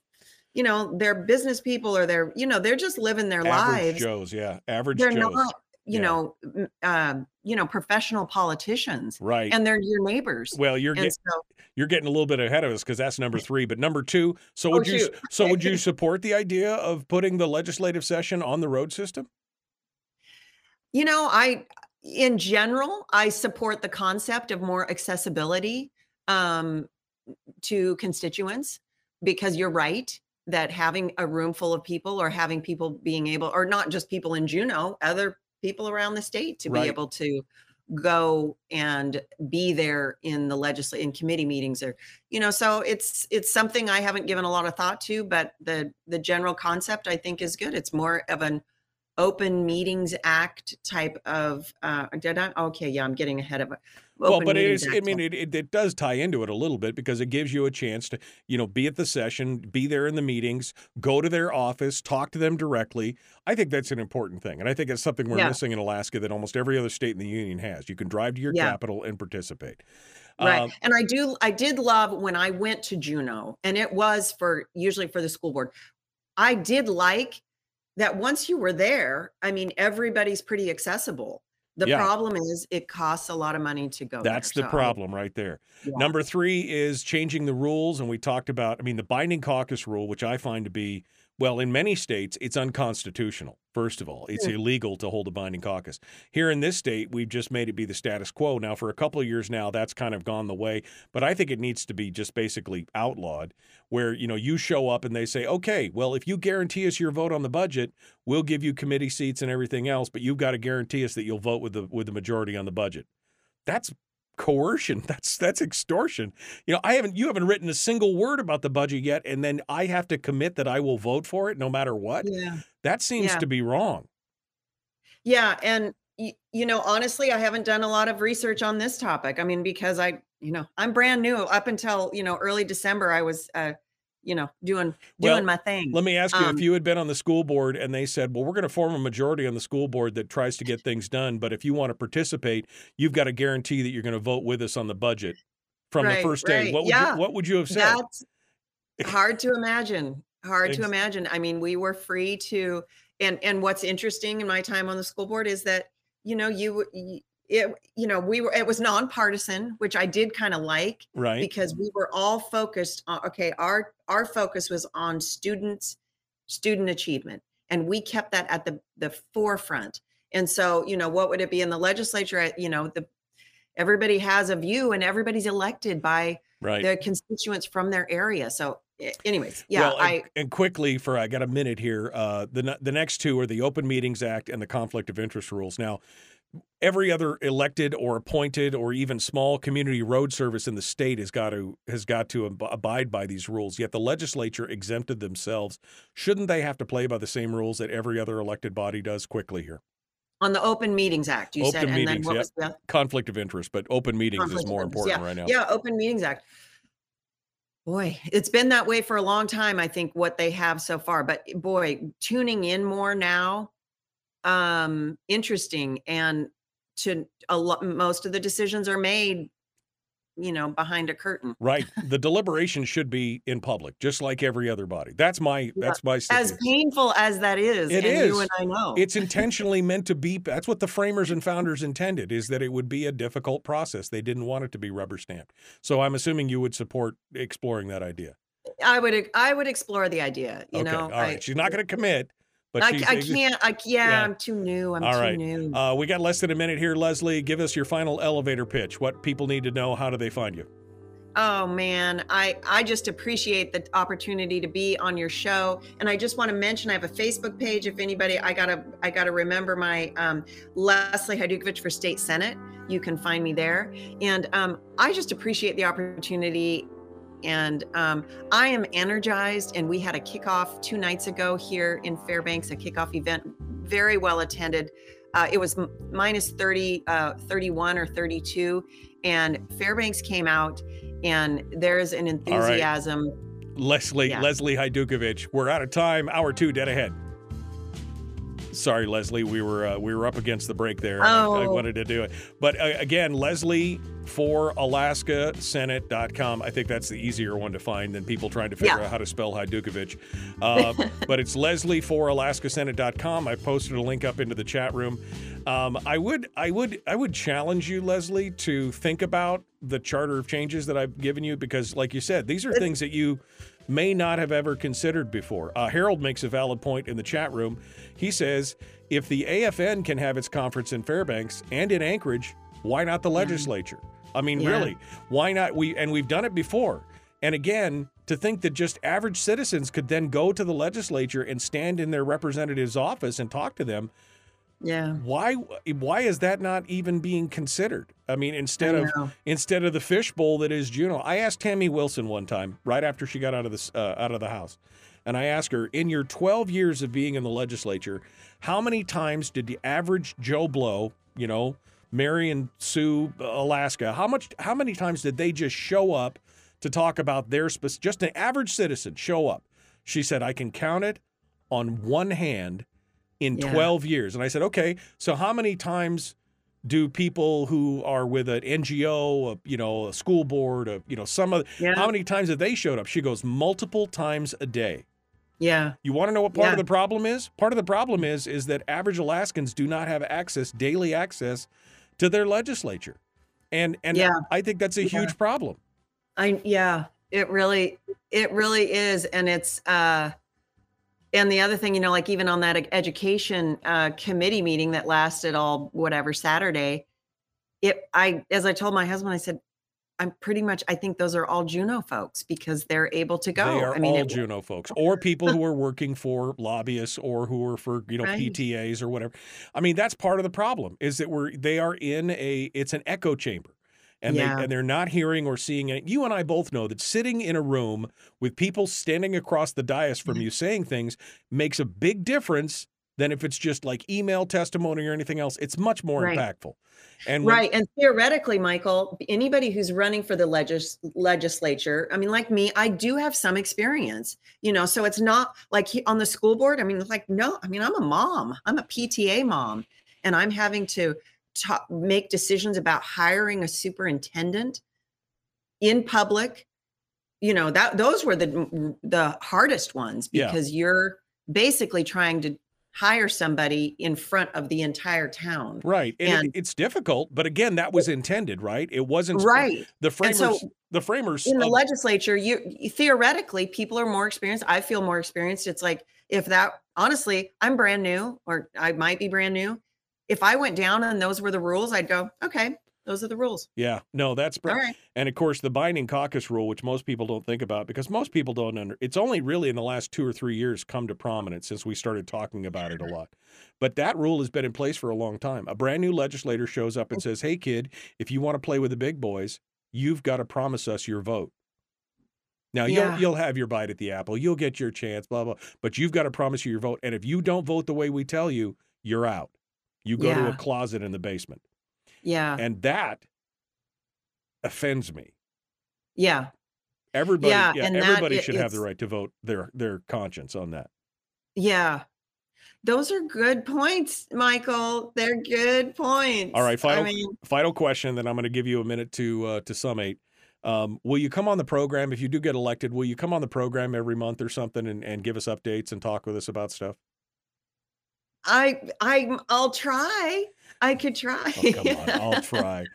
you know they're business people or they're you know they're just living their average lives Joes, yeah. Average they're Joes. not you Yeah. know um, you know professional politicians right. and they're your neighbors well, you're get, so you're getting a little bit ahead of us because that's number three. But number two, so Oh, would you so would you support the idea of putting the legislative session on the road system? You know, I, in general, I support the concept of more accessibility um, to constituents because you're right that having a room full of people or having people being able, or not just people in Juneau, other people around the state to Right. be able to go and be there in the legislative in committee meetings or you know so it's it's something i haven't given a lot of thought to but the the general concept i think is good it's more of an open meetings act type of uh did I, okay yeah i'm getting ahead of it well, but it Meetings. I mean, it, it it does tie into it a little bit because it gives you a chance to you know be at the session, be there in the meetings, go to their office, talk to them directly. I think that's an important thing, and I think it's something we're Yeah. missing in Alaska that almost every other state in the union has. You can drive to your Yeah. capital and participate. right Um, and i do i did love when i went to juneau and it was for usually for the school board i did like that once you were there i mean everybody's pretty accessible the Yeah. problem is it costs a lot of money to go there, That's the so problem right there. yeah. Number three is changing the rules. And we talked about, I mean, the binding caucus rule, which I find to be, well, in many states, it's unconstitutional. First of all, it's Hmm. illegal to hold a binding caucus. Here in this state, we've just made it be the status quo. Now, for a couple of years now, that's kind of gone the way, but I think it needs to be just basically outlawed where, you know, you show up and they say, okay, well, if you guarantee us your vote on the budget, we'll give you committee seats and everything else, but you've got to guarantee us that you'll vote with the with the majority on the budget. That's coercion. That's that's extortion. You know, I haven't you haven't written a single word about the budget yet, and then I have to commit that I will vote for it no matter what. yeah That seems Yeah. to be wrong. Yeah, and you know, honestly, I haven't done a lot of research on this topic. I mean, because I, you know, I'm brand new. Up until you know early December, I was, uh, you know, doing doing Well, my thing. Let me ask you Um, if you had been on the school board and they said, well, we're going to form a majority on the school board that tries to get things done, but if you want to participate, you've got to guarantee that you're going to vote with us on the budget from Right, the first day. right, What would yeah. you what would you have said? That's hard to imagine. Hard to imagine. I mean, we were free to, and and what's interesting in my time on the school board is that you know you it you know we were it was nonpartisan, which I did kind of like right? because we were all focused on okay our our focus was on students student achievement and we kept that at the the forefront and so you know what would it be in the legislature you know the everybody has a view and everybody's elected by right. the constituents from their area so anyways yeah well, and, i and quickly for I got a minute here. Uh, the the next two are the Open Meetings Act and the Conflict of Interest rules. Now, every other elected or appointed or even small community road service in the state has got to has got to ab- abide by these rules. Yet the legislature exempted themselves. Shouldn't they have to play by the same rules that every other elected body does? Quickly here, on the open meetings act you said Open and Meetings, then what yep. was the conflict of interest, but open meetings Conflict is more important yeah. right now. Yeah, Open Meetings Act. Boy, it's been that way for a long time, I think, what they have so far. But boy, tuning in more now, um, interesting. And to a lot most of the decisions are made, you know, behind a curtain. Right. The deliberation should be in public, just like every other body. That's my that's my As painful as that is, It is. you and I know. it's intentionally meant to be that's what the framers and founders intended is that it would be a difficult process they didn't want it to be rubber stamped so i'm assuming you would support exploring that idea I would I would explore the idea, you okay know. all right I, she's not going to commit but I, I can't I yeah, Yeah. I'm too new. I'm All too right. new. uh, we got less than a minute here leslie give us your final elevator pitch what people need to know how do they find you Oh man, I I just appreciate the opportunity to be on your show, and I just want to mention I have a Facebook page. If anybody, I gotta I gotta remember my um, Leslie Hajdukovich for State Senate. You can find me there, and um, I just appreciate the opportunity. And um, I am energized. And we had a kickoff two nights ago here in Fairbanks, a kickoff event, very well attended. Uh, it was m- minus 30, uh, 31 or 32, and Fairbanks came out and there's an right. enthusiasm. leslie Yeah. leslie Hajdukovich. we're out of time hour two dead ahead sorry leslie we were uh, we were up against the break there and I, I Oh. wanted to do it but uh, again leslie for alaska senate.com i think that's the easier one to find than people trying to figure Yeah. out how to spell Hajdukovich. Uh, but it's leslie for alaska senate.com i posted a link up into the chat room um, i would i would i would challenge you leslie to think about the charter of changes that i've given you because like you said these are things that you may not have ever considered before. Uh, Harold makes a valid point in the chat room. He says if the AFN can have its conference in Fairbanks and in Anchorage, why not the legislature? I mean, Yeah. really, why not? We and we've done it before. And again, to think that just average citizens could then go to the legislature and stand in their representative's office and talk to them, Yeah. why why is that not even being considered? I mean, instead I of instead of the fishbowl that is Juneau. I asked Tammy Wilson one time, right after she got out of this uh, out of the house, and I asked her, in your 12 years of being in the legislature, how many times did the average Joe Blow, you know, Mary and Sue, Alaska, how much how many times did they just show up to talk about their just an average citizen show up? She said, I can count it on one hand in Yeah. 12 years. And I said, okay, so how many times do people who are with an NGO, a, you know, a school board, a, you know, some of, Yeah. how many times have they showed up? She goes, multiple times a day. Yeah. You want to know what part of the problem is? Part of the problem is is that average Alaskans do not have access, daily access to their legislature. And and Yeah. I think that's a Yeah. huge problem. I yeah, it really it really is and it's uh and the other thing, you know, like even on that education uh committee meeting that lasted all whatever Saturday, it I as I told my husband I said I'm pretty much I think those are all Juneau folks because they're able to go. They are I mean, all it- Juneau folks, or people who are working for lobbyists, or who are for you know Right. PTAs or whatever. I mean, that's part of the problem is that we're they are in a it's an echo chamber, and Yeah. they and they're not hearing or seeing it. You and I both know that sitting in a room with people standing across the dais from Mm-hmm. you saying things makes a big difference than if it's just like email testimony or anything else. It's much more Right. impactful. And when- Right. And theoretically, Michael, anybody who's running for the legis- legislature, I mean, like me, I do have some experience, you know, so it's not like he, on the school board. I mean, like, no, I mean, I'm a mom, I'm a PTA mom, and I'm having to ta- make decisions about hiring a superintendent in public. You know, that those were the the hardest ones Yeah. because you're basically trying to hire somebody in front of the entire town. Right. And, it- it's difficult, but again, that was intended, right? It wasn't Right. the framers so the framers in the of- legislature you- theoretically people are more experienced i feel more experienced it's like if that honestly i'm brand new or i might be brand new if i went down and those were the rules i'd go okay those are the rules Yeah. No, that's right. And of course, the binding caucus rule, which most people don't think about because most people don't under it's only really in the last two or three years come to prominence since we started talking about it a lot. But that rule has been in place for a long time. A brand new legislator shows up and oh. says, Hey kid, if you want to play with the big boys, you've got to promise us your vote. Now you'll you'll have your bite at the apple, you'll get your chance, blah blah. But you've got to promise you your vote. And if you don't vote the way we tell you, you're out. You go to a closet in the basement. yeah And that offends me. yeah Everybody, yeah, Yeah, that everybody i- should have the right to vote their their conscience on that. yeah those are good points michael they're good points All right, final i mean final question. Then I'm going to give you a minute to uh, to summate. Um, will you come on the program if you do get elected? Will you come on the program every month or something and, and give us updates and talk with us about stuff? I i i'll try i could try Oh, come on, I'll try.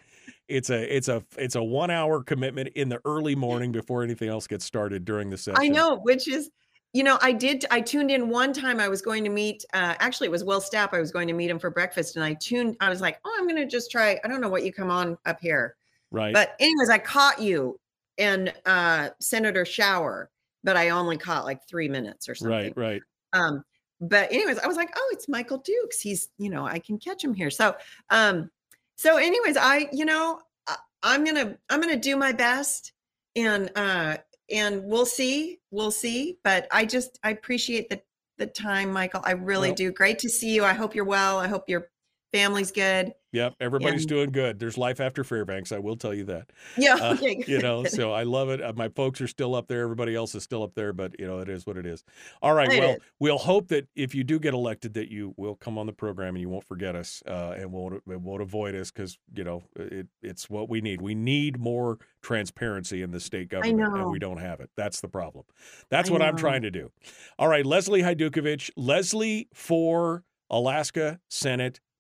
It's a it's a it's a one hour commitment in the early morning before anything else gets started during the session. I know, which is, you know, I did. I tuned in one time. I was going to meet. Uh, actually, it was Will Stapp. I was going to meet him for breakfast, and I tuned. I was like, oh, I'm going to just try. I don't know what you come on up here, right? but anyways, I caught you and uh, Senator Shower, but I only caught like three minutes or something. right, right. Um, but anyways, I was like, oh, it's Michael Dukes. He's, you know, I can catch him here. So, um, so anyways, I, you know, I, I'm gonna, I'm gonna do my best, and uh, and we'll see, we'll see. But I just, I appreciate the the time, Michael. I really Well- do. Great to see you. I hope you're well. I hope your family's good. Yep, everybody's And- doing good. There's life after Fairbanks. I will tell you that. Yeah. Uh, okay. you know so i love it Uh, my folks are still up there everybody else is still up there but you know it is what it is all right It well is. we'll hope that if you do get elected that you will come on the program and you won't forget us uh, and won't won't avoid us because you know it, it's what we need we need more transparency in the state government and know. we don't have it that's the problem that's I what i'm trying to do all right leslie Hajdukovich leslie for alaska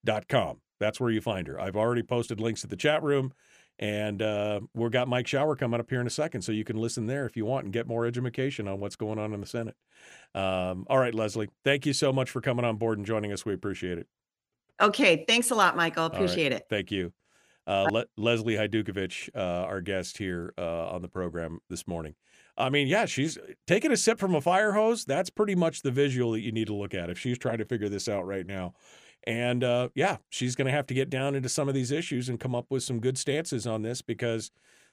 senate.com that's where you find her i've already posted links to the chat room and uh, we've got Mike Shower coming up here in a second, so you can listen there if you want and get more education on what's going on in the Senate. Um, all right, Leslie, thank you so much for coming on board and joining us. We appreciate it. Okay. Thanks a lot, Michael. right. Appreciate it. Thank you. Uh, Le- Leslie Hajdukovich, uh, our guest here uh, on the program this morning. I mean, yeah, she's taking a sip from a fire hose. That's pretty much the visual that you need to look at if she's trying to figure this out right now. And uh, yeah, she's going to have to get down into some of these issues and come up with some good stances on this because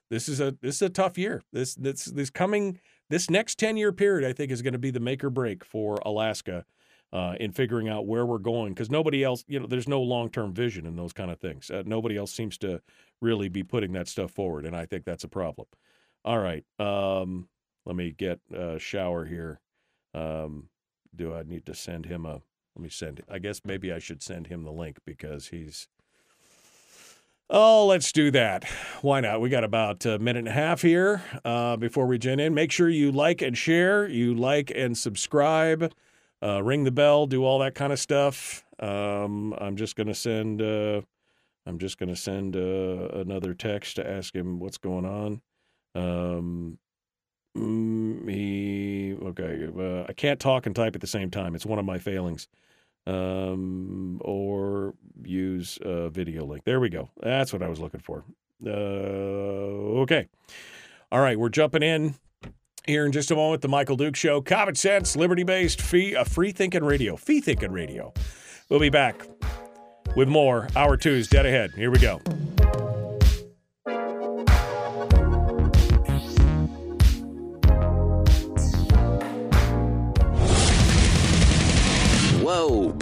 this is a this is a tough year. This this this coming this next ten year period, I think, is going to be the make or break for Alaska uh, in figuring out where we're going because nobody else, you know, there's no long term vision in those kind of things. Uh, nobody else seems to really be putting that stuff forward, and I think that's a problem. All right, um, let me get a shower here. Um, do I need to send him a? Let me send. I guess maybe I should send him the link because he's. Oh, let's do that. Why not? We got about a minute and a half here uh, before we join in. Make sure you like and share. You like and subscribe. Uh, ring the bell. Do all that kind of stuff. Um, I'm just gonna send. Uh, I'm just gonna send uh, another text to ask him what's going on. Um, mm, he okay. Uh, I can't talk and type at the same time. It's one of my failings um, or use a video link. There we go. That's what I was looking for. Uh, okay. All right, we're jumping in here in just a moment. The Michael Dukes Show, common sense, liberty based, fee, uh, free thinking radio, fee thinking radio. We'll be back with more. Hour two is dead ahead. Here we go.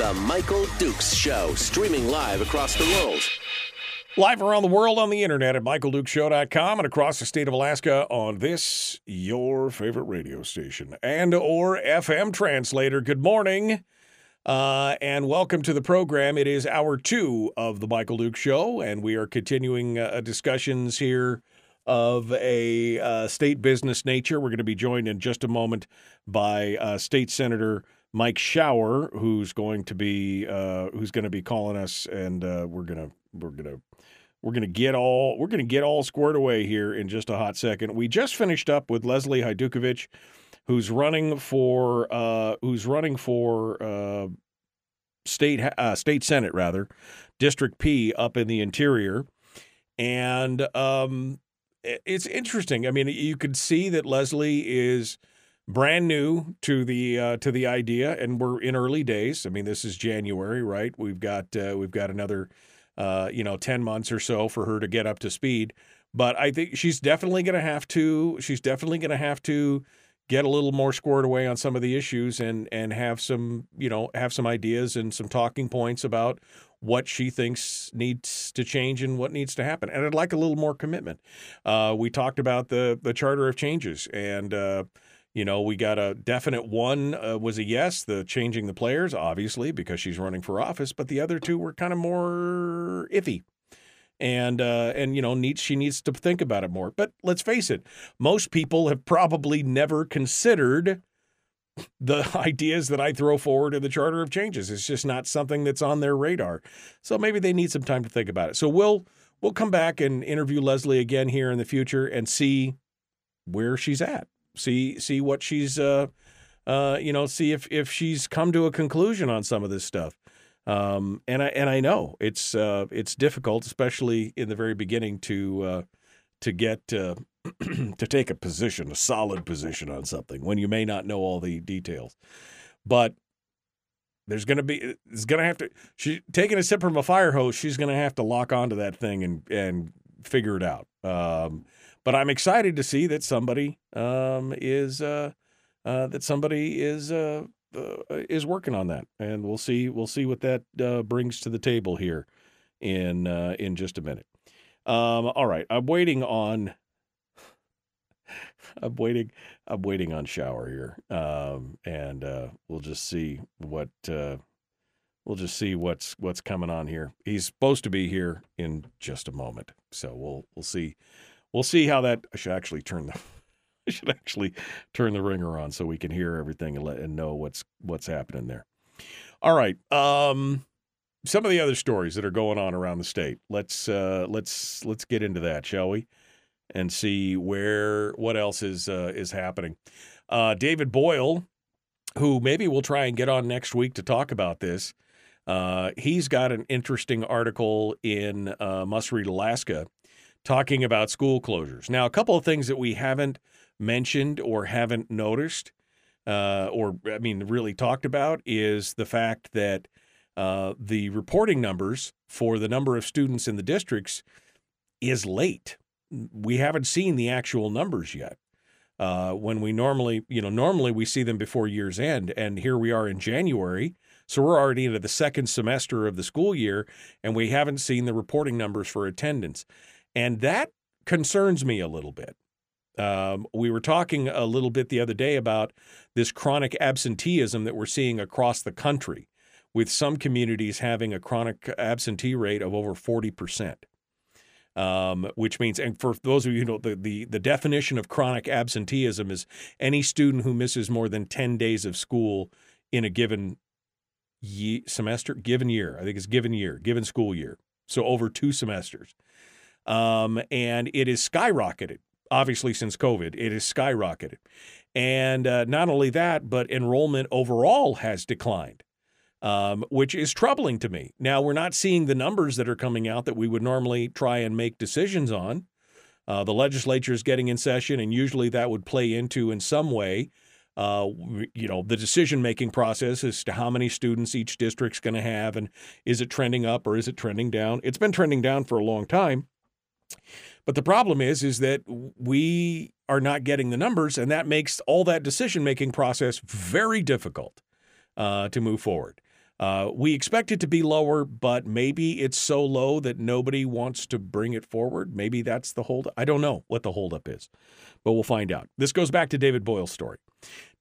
The Michael Dukes Show, streaming live across the world. Live around the world on the internet at michaeldukeshow.com and across the state of Alaska on this, your favorite radio station and or FM translator. Good morning. Uh, and welcome to the program. It is hour two of the Michael Duke Show, and we are continuing uh, discussions here of a uh, state business nature. We're going to be joined in just a moment by uh, State Senator Mike Shower, who's going to be uh, who's going to be calling us, and uh, we're gonna we're gonna we're gonna get all we're gonna get all squared away here in just a hot second. We just finished up with Leslie Hajdukovich who's running for uh, who's running for uh, state uh, state senate rather, District P up in the interior, and um, it's interesting. I mean, you could see that Leslie is brand new to the uh, to the idea, and we're in early days. I mean, this is January, right? We've got uh, we've got another uh, you know ten months or so for her to get up to speed. But I think she's definitely going to have to. She's definitely going to have to get a little more squared away on some of the issues and and have some you know have some ideas and some talking points about what she thinks needs to change and what needs to happen and i'd like a little more commitment uh, we talked about the the charter of changes and uh, you know we got a definite one uh, was a yes the changing the players obviously because she's running for office but the other two were kind of more iffy and uh, and you know needs she needs to think about it more. But let's face it, most people have probably never considered the ideas that I throw forward in the Charter of Changes. It's just not something that's on their radar. So maybe they need some time to think about it. So we'll we'll come back and interview Leslie again here in the future and see where she's at. See see what she's uh uh you know see if if she's come to a conclusion on some of this stuff. Um, and I and I know it's uh, it's difficult, especially in the very beginning, to uh, to get uh, to take a position, a solid position on something when you may not know all the details. But there's going to be it's going to have to she taking a sip from a fire hose. She's going to have to lock onto that thing and and figure it out. Um, but I'm excited to see that somebody um, is uh, uh, that somebody is uh, uh, is working on that, and we'll see we'll see what that uh, brings to the table here in uh, in just a minute. Um, all right, I'm waiting on. I'm waiting. I'm waiting on shower here, um, and we'll just see what we'll just see what's what's coming on here. He's supposed to be here in just a moment, so we'll we'll see we'll see how that. I should actually turn the I should actually turn the ringer on so we can hear everything and let and know what's what's happening there. All right. Um, some of the other stories that are going on around the state. Let's uh, let's let's get into that, shall we? And see where what else is uh, is happening. Uh, David Boyle, who maybe we'll try and get on next week to talk about this. Uh, he's got an interesting article in uh, Must Read Alaska talking about school closures. Now, a couple of things that we haven't mentioned or haven't noticed, uh, or I mean, really talked about, is the fact that uh, the reporting numbers for the number of students in the districts is late. We haven't seen the actual numbers yet. Uh, when we normally, you know, normally we see them before year's end, and here we are in January, so we're already into the second semester of the school year, and we haven't seen the reporting numbers for attendance, and that concerns me a little bit. Um, we were talking a little bit the other day about this chronic absenteeism that we're seeing across the country, with some communities having a chronic absentee rate of over 40%. Um, which means, and for those of you who know, the, the, the definition of chronic absenteeism is any student who misses more than 10 days of school in a given ye- semester, given year. I think it's given year, given school year. So over two semesters. Um, and it is skyrocketed, obviously, since COVID. It is skyrocketed. And uh, not only that, but enrollment overall has declined um, which is troubling to me. Now, we're not seeing the numbers that are coming out that we would normally try and make decisions on. Uh, the legislature is getting in session, and usually that would play into, in some way, uh, you know, the decision making process as to how many students each district's going to have, and is it trending up or is it trending down? It's been trending down for a long time. But the problem is, is that we are not getting the numbers, and that makes all that decision making process very difficult uh, to move forward. Uh, we expect it to be lower, but maybe it's so low that nobody wants to bring it forward. Maybe that's the hold. I don't know what the holdup is, but we'll find out. This goes back to David Boyle's story.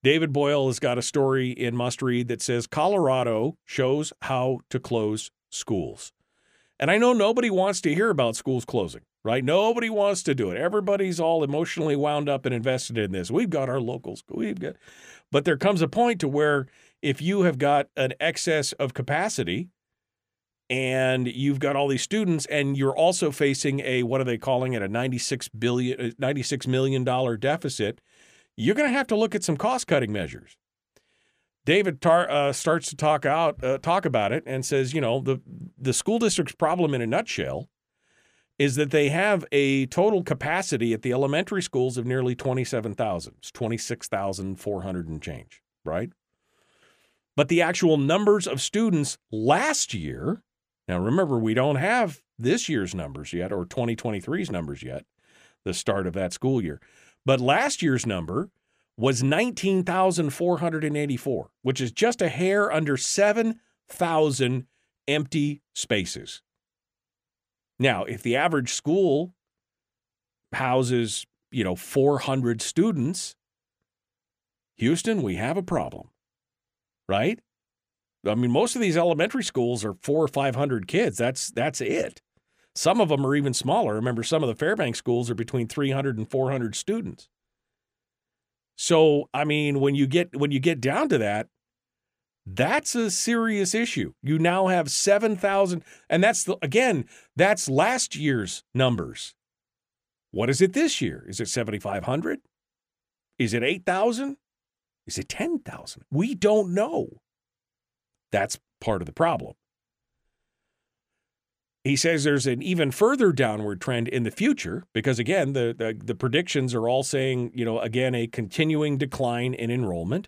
David Boyle has got a story in Must Read that says Colorado shows how to close schools. And I know nobody wants to hear about schools closing, right? Nobody wants to do it. Everybody's all emotionally wound up and invested in this. We've got our locals. We've got, but there comes a point to where if you have got an excess of capacity and you've got all these students and you're also facing a what are they calling it a 96 billion uh, 96 million dollar deficit you're going to have to look at some cost cutting measures david tar, uh, starts to talk out uh, talk about it and says you know the the school district's problem in a nutshell is that they have a total capacity at the elementary schools of nearly 27,000 it's 26,400 and change right but the actual numbers of students last year, now remember, we don't have this year's numbers yet or 2023's numbers yet, the start of that school year. But last year's number was 19,484, which is just a hair under 7,000 empty spaces. Now, if the average school houses, you know, 400 students, Houston, we have a problem right? I mean, most of these elementary schools are four or five hundred kids. That's that's it. Some of them are even smaller. Remember, some of the Fairbanks schools are between 300 and 400 students. So, I mean, when you get when you get down to that, that's a serious issue. You now have 7,000 and that's the again, that's last year's numbers. What is it this year? Is it 7,500? Is it 8,000? Is it 10,000? We don't know. That's part of the problem. He says there's an even further downward trend in the future because, again, the, the, the predictions are all saying, you know, again, a continuing decline in enrollment.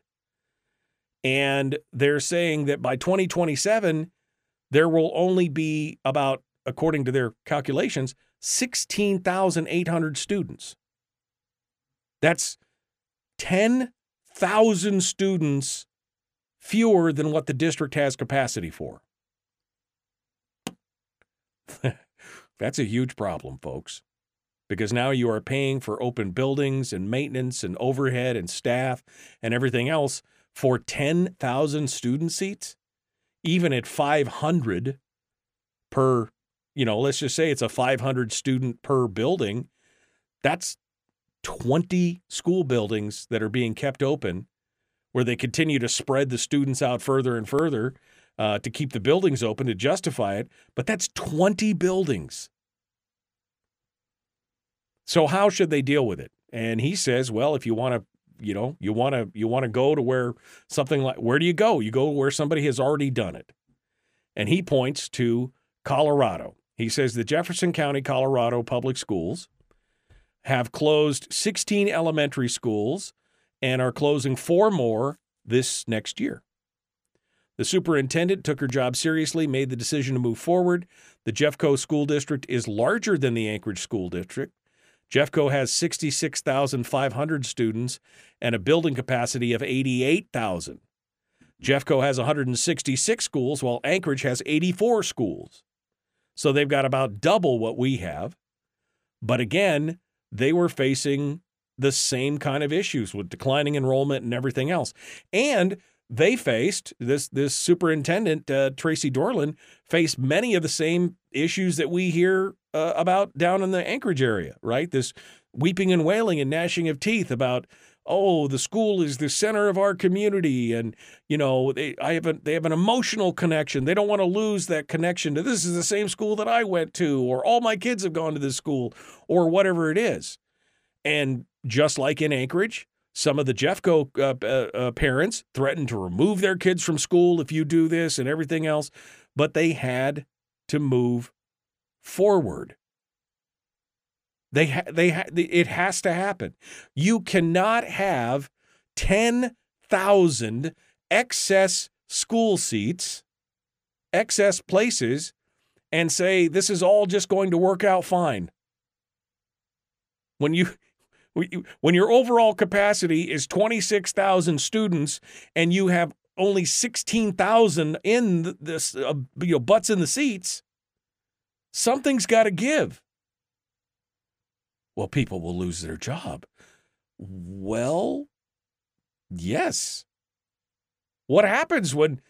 And they're saying that by 2027, there will only be about, according to their calculations, 16,800 students. That's 10 thousand students fewer than what the district has capacity for. That's a huge problem, folks, because now you are paying for open buildings and maintenance and overhead and staff and everything else for 10,000 student seats, even at 500 per, you know, let's just say it's a 500 student per building. That's 20 school buildings that are being kept open where they continue to spread the students out further and further uh, to keep the buildings open to justify it. But that's 20 buildings. So how should they deal with it? And he says, well, if you want to, you know, you want to you want to go to where something like where do you go? You go where somebody has already done it. And he points to Colorado. He says the Jefferson County, Colorado public schools have closed 16 elementary schools and are closing four more this next year. The superintendent took her job seriously, made the decision to move forward. The Jeffco School District is larger than the Anchorage School District. Jeffco has 66,500 students and a building capacity of 88,000. Jeffco has 166 schools, while Anchorage has 84 schools. So they've got about double what we have. But again, they were facing the same kind of issues with declining enrollment and everything else. And they faced this this superintendent uh, Tracy Dorland faced many of the same issues that we hear uh, about down in the Anchorage area, right? This weeping and wailing and gnashing of teeth about oh the school is the center of our community and you know they I have a, they have an emotional connection they don't want to lose that connection to this is the same school that I went to or all my kids have gone to this school or whatever it is and just like in Anchorage some of the Jeffco uh, uh, uh, parents threatened to remove their kids from school if you do this and everything else but they had to move forward they ha- they ha- it has to happen. You cannot have 10,000 excess school seats, excess places and say this is all just going to work out fine. When you when your overall capacity is 26,000 students and you have only 16,000 in this uh, you know butts in the seats, something's got to give well, people will lose their job. Well, yes. What happens when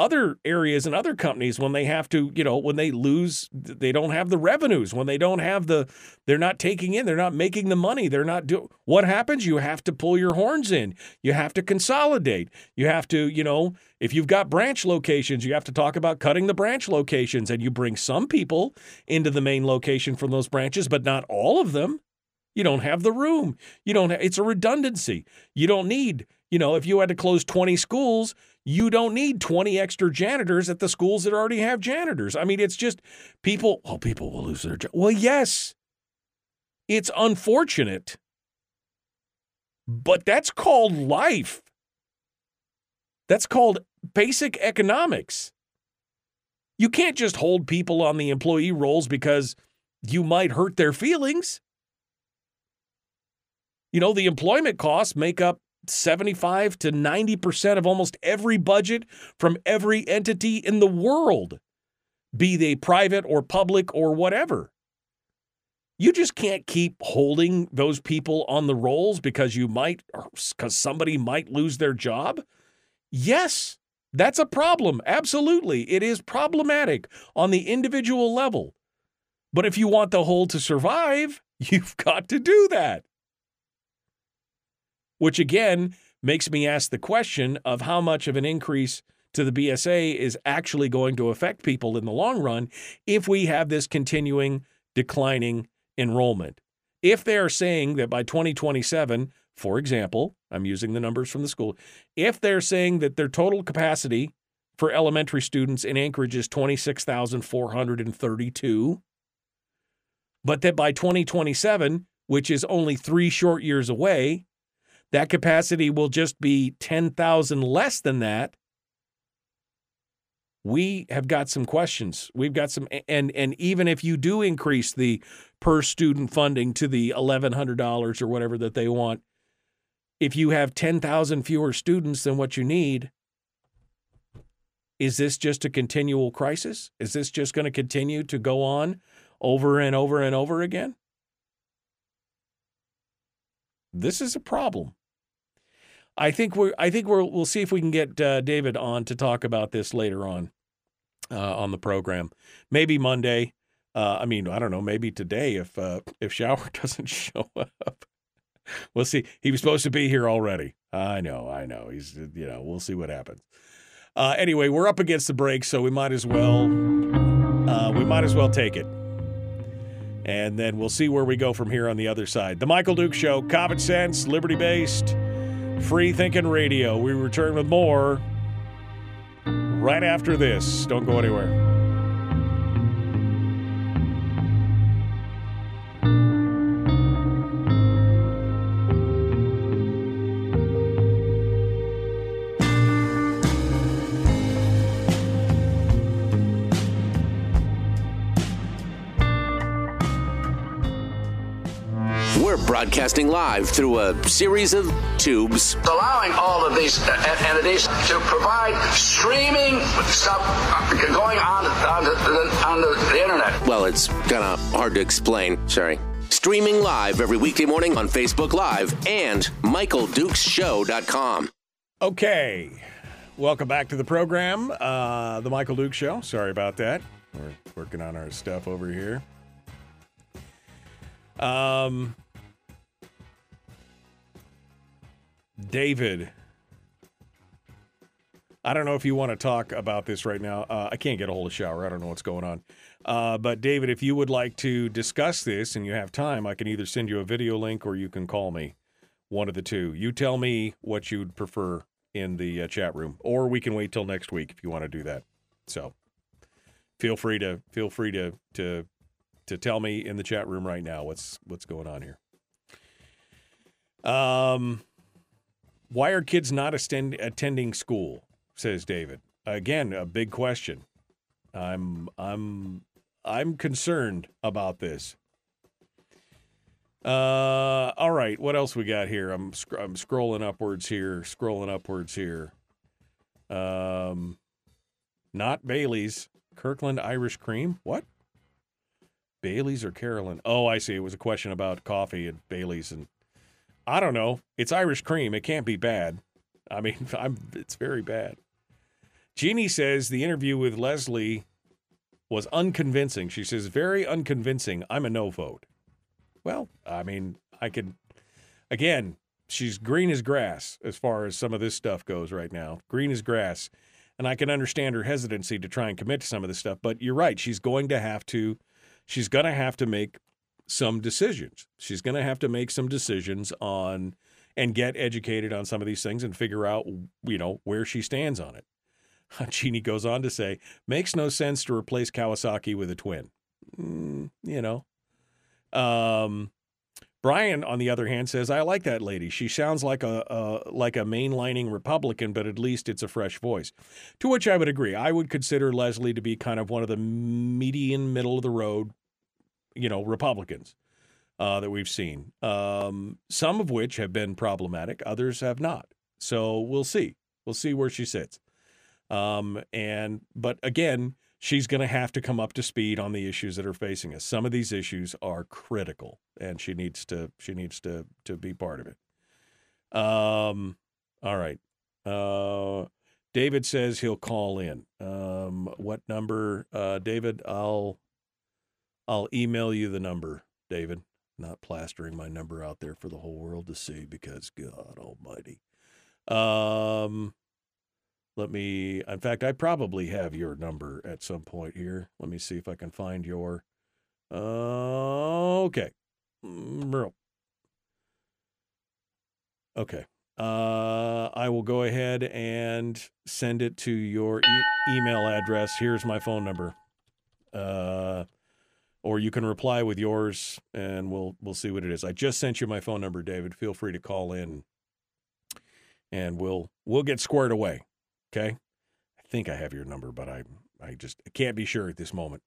other areas and other companies when they have to, you know, when they lose, they don't have the revenues, when they don't have the, they're not taking in, they're not making the money, they're not doing, what happens? You have to pull your horns in. You have to consolidate. You have to, you know, if you've got branch locations, you have to talk about cutting the branch locations and you bring some people into the main location from those branches, but not all of them. You don't have the room. You don't it's a redundancy. You don't need, you know, if you had to close 20 schools, you don't need 20 extra janitors at the schools that already have janitors. I mean, it's just people, oh, people will lose their job. Well, yes. It's unfortunate. But that's called life. That's called basic economics. You can't just hold people on the employee rolls because you might hurt their feelings. You know, the employment costs make up 75 to 90% of almost every budget from every entity in the world, be they private or public or whatever. You just can't keep holding those people on the rolls because you might, because somebody might lose their job. Yes, that's a problem. Absolutely. It is problematic on the individual level. But if you want the whole to survive, you've got to do that which again makes me ask the question of how much of an increase to the BSA is actually going to affect people in the long run if we have this continuing declining enrollment. If they are saying that by 2027, for example, I'm using the numbers from the school, if they're saying that their total capacity for elementary students in Anchorage is 26,432, but that by 2027, which is only three short years away, that capacity will just be 10,000 less than that. We have got some questions. We've got some and and even if you do increase the per student funding to the $1100 or whatever that they want, if you have 10,000 fewer students than what you need, is this just a continual crisis? Is this just going to continue to go on over and over and over again? This is a problem. I think we're I think we're we'll see if we can get uh, David on to talk about this later on uh, on the program. Maybe Monday. Uh, I mean, I don't know. Maybe today if uh, if Shower doesn't show up. We'll see. He was supposed to be here already. I know. I know. He's you know. We'll see what happens. Uh, anyway, we're up against the break, so we might as well uh, we might as well take it. And then we'll see where we go from here on the other side. The Michael Duke Show, common sense, liberty based. Free Thinking Radio. We return with more right after this. Don't go anywhere. Broadcasting live through a series of tubes. Allowing all of these uh, entities to provide streaming stuff uh, going on, on, the, on the internet. Well, it's kind of hard to explain. Sorry. Streaming live every weekday morning on Facebook Live and MichaelDukesShow.com. Okay. Welcome back to the program, uh, The Michael Duke Show. Sorry about that. We're working on our stuff over here. Um, David, I don't know if you want to talk about this right now. Uh, I can't get a hold of Shower. I don't know what's going on. Uh, but David, if you would like to discuss this and you have time, I can either send you a video link or you can call me. One of the two. You tell me what you'd prefer in the uh, chat room, or we can wait till next week if you want to do that. So feel free to feel free to to to tell me in the chat room right now what's what's going on here. Um, why are kids not attend, attending school? Says David. Again, a big question. I'm I'm I'm concerned about this. Uh, all right. What else we got here? I'm sc- I'm scrolling upwards here, scrolling upwards here. Um, not Bailey's Kirkland Irish Cream. What? Bailey's or Carolans? Oh, I see. It was a question about coffee and Bailey's, and I don't know. It's Irish cream. It can't be bad. I mean, I'm. It's very bad. Jeannie says the interview with Leslie was unconvincing. She says very unconvincing. I'm a no vote. Well, I mean, I could, again, she's green as grass as far as some of this stuff goes right now. Green as grass. And I can understand her hesitancy to try and commit to some of this stuff. But you're right. She's going to have to, she's going to have to make some decisions. She's going to have to make some decisions on and get educated on some of these things and figure out, you know, where she stands on it. Jeannie goes on to say, makes no sense to replace Kawasaki with a twin. Mm, you know, um, Brian, on the other hand, says, "I like that lady. She sounds like a, a like a mainlining Republican, but at least it's a fresh voice." To which I would agree. I would consider Leslie to be kind of one of the median, middle of the road, you know, Republicans uh, that we've seen. Um, some of which have been problematic, others have not. So we'll see. We'll see where she sits. Um, and but again, she's going to have to come up to speed on the issues that are facing us. Some of these issues are critical, and she needs to she needs to to be part of it. Um, all right. Uh, David says he'll call in. Um, what number? Uh, David, I'll I'll email you the number, David. Not plastering my number out there for the whole world to see because God Almighty. Um, let me, in fact, I probably have your number at some point here. Let me see if I can find your. Uh, okay. Mm, okay. Uh, I will go ahead and send it to your e- email address. Here's my phone number. Uh, or you can reply with yours, and we'll we'll see what it is. I just sent you my phone number, David. Feel free to call in, and we'll we'll get squared away. Okay. I think I have your number, but I I just I can't be sure at this moment.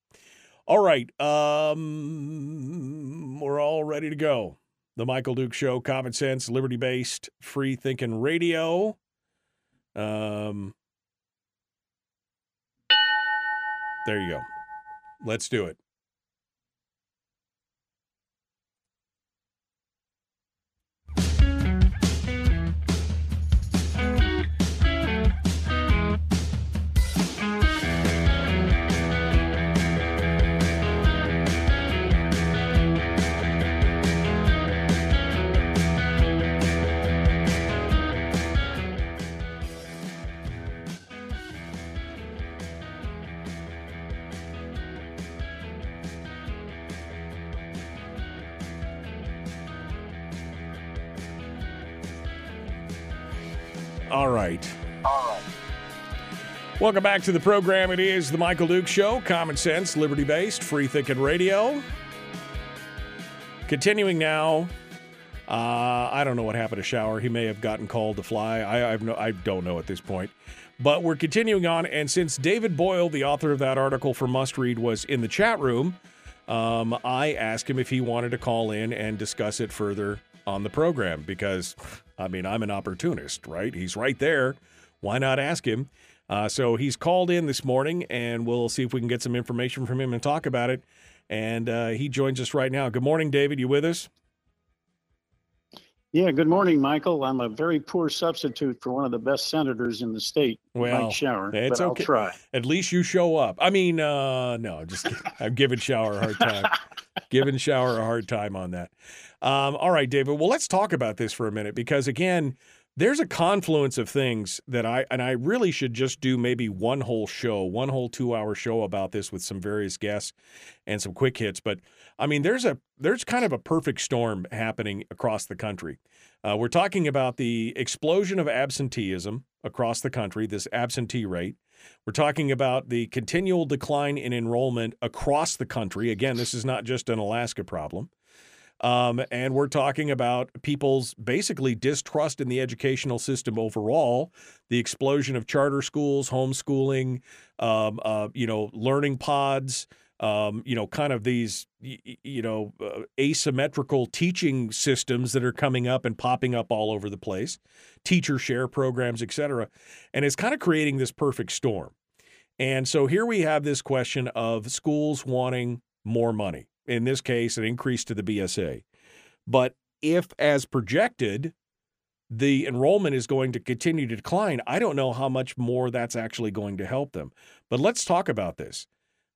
All right. Um we're all ready to go. The Michael Duke Show, common sense, liberty based, free thinking radio. Um There you go. Let's do it. All right. Welcome back to the program. It is the Michael Duke Show, common sense, liberty based, free thinking radio. Continuing now. Uh, I don't know what happened to Shower. He may have gotten called to fly. I, no, I don't know at this point. But we're continuing on, and since David Boyle, the author of that article for Must Read, was in the chat room, um, I asked him if he wanted to call in and discuss it further on the program because, I mean, I'm an opportunist, right? He's right there. Why not ask him? Uh, so he's called in this morning, and we'll see if we can get some information from him and talk about it. And uh, he joins us right now. Good morning, David. You with us? Yeah, good morning, Michael. I'm a very poor substitute for one of the best senators in the state, Well, Mike Shower, it's but I'll try. At least you show up. I mean, uh, no, just. I'm giving Shower a hard time. giving Shower a hard time on that. Um, all right, David. Well, let's talk about this for a minute because again, there's a confluence of things that I and I really should just do maybe one whole show, one whole two hour show about this with some various guests and some quick hits. But I mean, there's a there's kind of a perfect storm happening across the country. Uh, we're talking about the explosion of absenteeism across the country, this absentee rate. We're talking about the continual decline in enrollment across the country. Again, this is not just an Alaska problem. Um, and we're talking about people's basically distrust in the educational system overall, the explosion of charter schools, homeschooling, um, uh, you know, learning pods, um, you know, kind of these, you know, uh, asymmetrical teaching systems that are coming up and popping up all over the place, teacher share programs, et cetera. And it's kind of creating this perfect storm. And so here we have this question of schools wanting more money. In this case, an increase to the BSA. But if, as projected, the enrollment is going to continue to decline, I don't know how much more that's actually going to help them. But let's talk about this.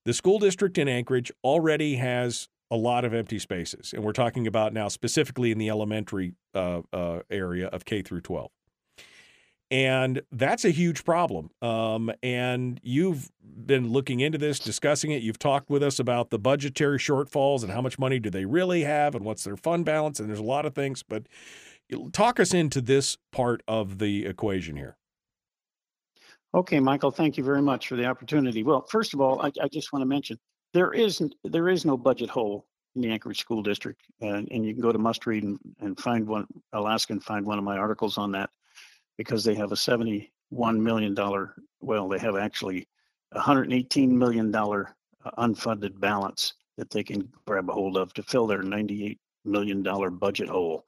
The school district in Anchorage already has a lot of empty spaces, and we're talking about now specifically in the elementary uh, uh, area of K through 12. And that's a huge problem. Um, and you've been looking into this, discussing it. You've talked with us about the budgetary shortfalls and how much money do they really have and what's their fund balance. And there's a lot of things, but talk us into this part of the equation here. Okay, Michael, thank you very much for the opportunity. Well, first of all, I, I just want to mention there isn't there is no budget hole in the Anchorage School District, and, and you can go to Must Read and, and find one Alaska and find one of my articles on that because they have a seventy-one million dollar. Well, they have actually a hundred eighteen million dollar uh, unfunded balance that they can grab a hold of to fill their ninety-eight million dollar budget hole.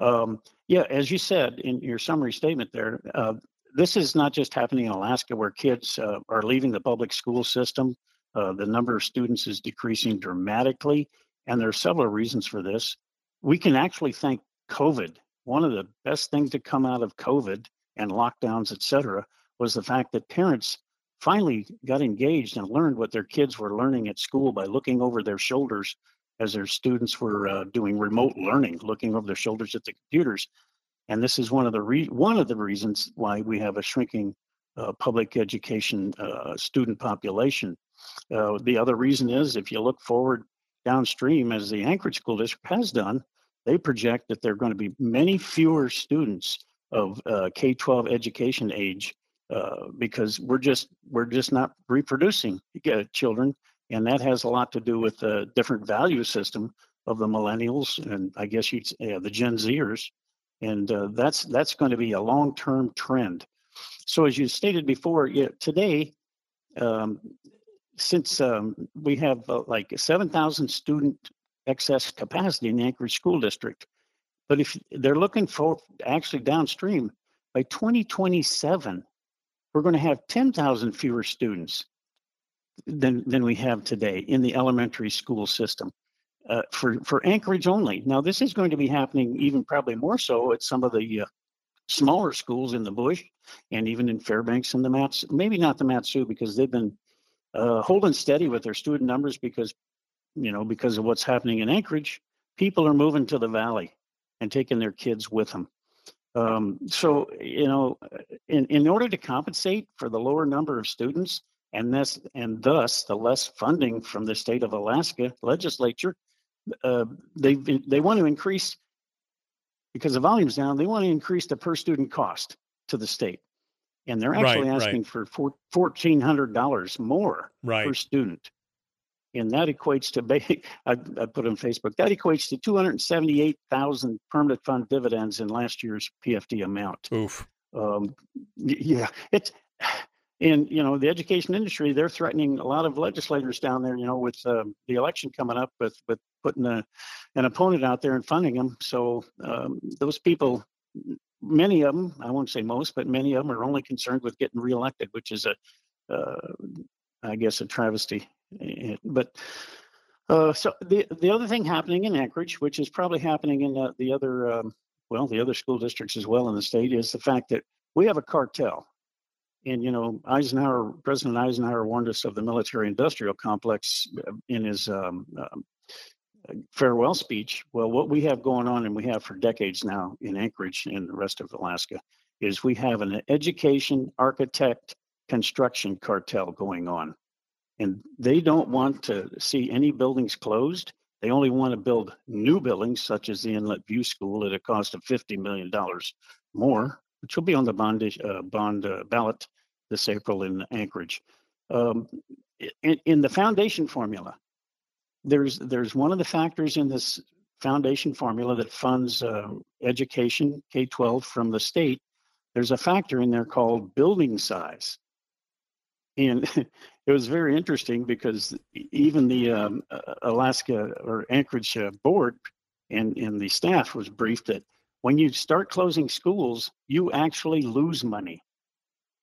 Um, yeah, as you said in your summary statement there, uh, this is not just happening in Alaska where kids uh, are leaving the public school system. Uh, the number of students is decreasing dramatically, and there are several reasons for this. We can actually thank COVID. One of the best things to come out of COVID and lockdowns, et cetera, was the fact that parents finally got engaged and learned what their kids were learning at school by looking over their shoulders as their students were uh, doing remote learning, looking over their shoulders at the computers and this is one of the re- one of the reasons why we have a shrinking uh, public education uh, student population. Uh, the other reason is if you look forward downstream, as the Anchorage School District has done, they project that there are going to be many fewer students of uh, K-12 education age uh, because we're just we're just not reproducing uh, children, and that has a lot to do with the different value system of the millennials and I guess you'd say, the Gen Zers and uh, that's that's going to be a long-term trend. So as you stated before, yeah, today, um, since um, we have uh, like 7,000 student excess capacity in the Anchorage School District, but if they're looking for actually downstream, by 2027, we're going to have 10,000 fewer students than than we have today in the elementary school system uh, for for Anchorage only. Now, this is going to be happening even probably more so at some of the uh, smaller schools in the bush, and even in Fairbanks and the Mats. Maybe not the Mat-Su because they've been uh, holding steady with their student numbers because you know because of what's happening in Anchorage. People are moving to the valley and taking their kids with them. Um, so you know, in in order to compensate for the lower number of students. And this, and thus, the less funding from the state of Alaska legislature, uh, they they want to increase because the volume's down. They want to increase the per student cost to the state, and they're actually Right, right. asking for $1,400 more Right. per student, and that equates to I, I put on Facebook that equates to two hundred seventy eight thousand permanent fund dividends in last year's PFD amount. Oof. Um, yeah, it's and you know the education industry they're threatening a lot of legislators down there you know with um, the election coming up with with putting a, an opponent out there and funding them so um, those people many of them i won't say most but many of them are only concerned with getting reelected which is a uh, i guess a travesty But uh, so the the other thing happening in Anchorage, which is probably happening in uh, the other um, well, the other school districts as well in the state, is the fact that we have a cartel. And, you know, Eisenhower, President Eisenhower warned us of the military industrial complex uh, in his um, um, farewell speech. Well, what we have going on, and we have for decades now in Anchorage and the rest of Alaska, is we have an education, architect, construction cartel going on. And they don't want to see any buildings closed. They only want to build new buildings, such as the Inlet View School, at a cost of $50 million more, which will be on the bond, uh, bond uh, ballot this April in Anchorage. Um, in, in the foundation formula, there's there's one of the factors in this foundation formula that funds uh, education K-12 from the state. There's a factor in there called building size, and it was very interesting because even the um, Alaska or Anchorage uh, board and and the staff was briefed that when you start closing schools, you actually lose money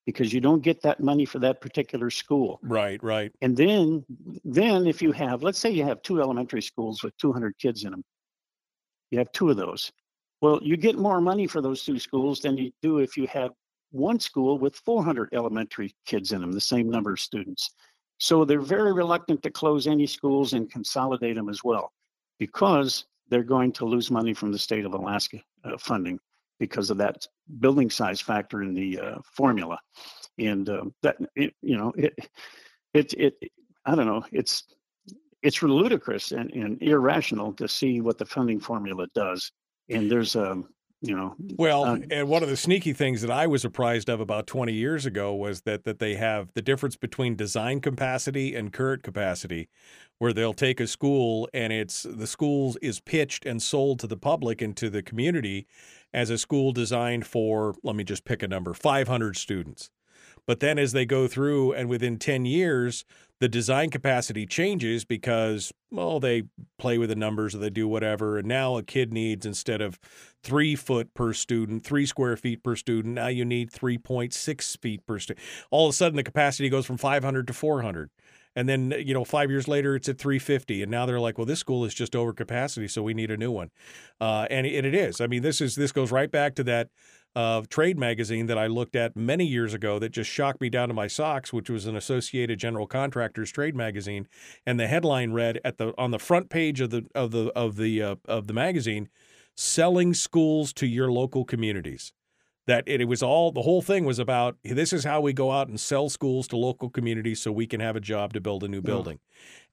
because you don't get that money for that particular school. Right, right. And then then if you have let's say you have two elementary schools with 200 kids in them. You have two of those. Well, you get more money for those two schools than you do if you had one school with 400 elementary kids in them, the same number of students. So they're very reluctant to close any schools and consolidate them as well because they're going to lose money from the state of Alaska uh, funding because of that building size factor in the uh, formula. And uh, that, it, you know, it, it, it, I don't know, it's, it's ludicrous and, and irrational to see what the funding formula does. And there's a, um, you know well uh, and one of the sneaky things that i was apprised of about 20 years ago was that that they have the difference between design capacity and current capacity where they'll take a school and it's the school is pitched and sold to the public and to the community as a school designed for, let me just pick a number, 500 students. But then as they go through and within 10 years, the design capacity changes because, well, they play with the numbers or they do whatever. And now a kid needs, instead of three foot per student, three square feet per student, now you need 3.6 feet per student. All of a sudden, the capacity goes from 500 to 400 and then you know five years later it's at 350 and now they're like well this school is just over capacity so we need a new one uh, and, and it is i mean this is this goes right back to that uh, trade magazine that i looked at many years ago that just shocked me down to my socks which was an associated general contractors trade magazine and the headline read at the on the front page of the of the of the uh, of the magazine selling schools to your local communities that it, it, was all the whole thing was about this is how we go out and sell schools to local communities so we can have a job to build a new building.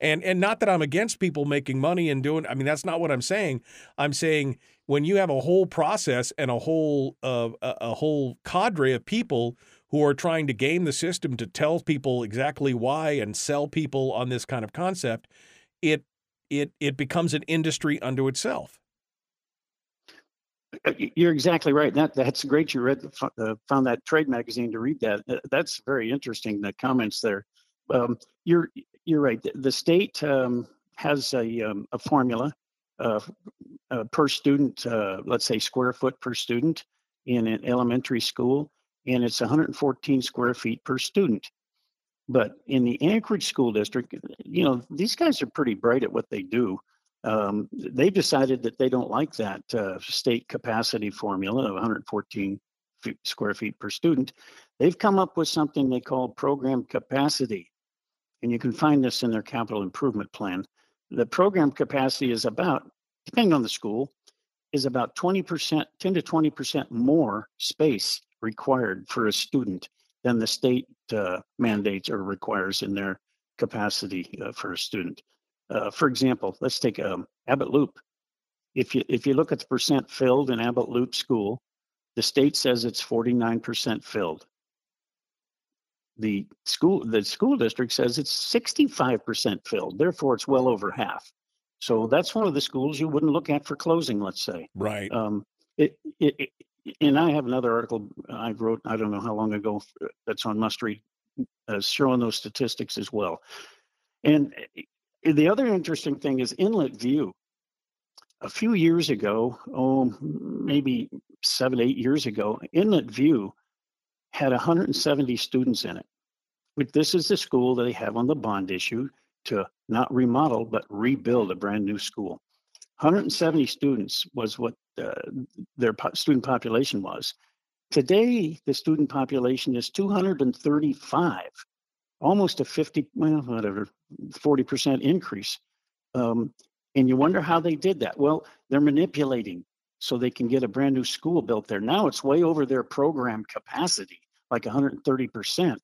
Yeah. And and not that I'm against people making money and doing I mean that's not what I'm saying. I'm saying when you have a whole process and a whole uh, a, whole cadre of people who are trying to game the system to tell people exactly why and sell people on this kind of concept, it it it becomes an industry unto itself. Uh, you're exactly right. That that's great. You read uh, found that trade magazine to read that. That's very interesting. The comments there. Um, you're you're right. The state um, has a um, a formula uh, uh, per student. Uh, let's say square foot per student in an elementary school, and it's 114 square feet per student. But in the Anchorage School District, you know these guys are pretty bright at what they do um, they've decided that they don't like that uh, state capacity formula of 114 feet, square feet per student. They've come up with something they call program capacity. And you can find this in their capital improvement plan. The program capacity is about, depending on the school, is about 20%, 10 to 20% more space required for a student than the state uh, mandates or requires in their capacity uh, for a student. Uh, for example, let's take um, Abbott Loop. If you if you look at the percent filled in Abbott Loop School, the state says it's 49% filled. The school the school district says it's 65% filled. Therefore, it's well over half. So that's one of the schools you wouldn't look at for closing. Let's say. Right. Um, it, it, it and I have another article I wrote I don't know how long ago that's on Must Read, uh, showing those statistics as well. And the other interesting thing is Inlet View. A few years ago, oh, maybe seven, eight years ago, Inlet View had 170 students in it. This is the school that they have on the bond issue to not remodel, but rebuild a brand new school. 170 students was what uh, their po- student population was. Today, the student population is 235, almost a 50, well, whatever, 40% increase. Um, and you wonder how they did that. Well, they're manipulating so they can get a brand new school built there. Now it's way over their program capacity, like 130%.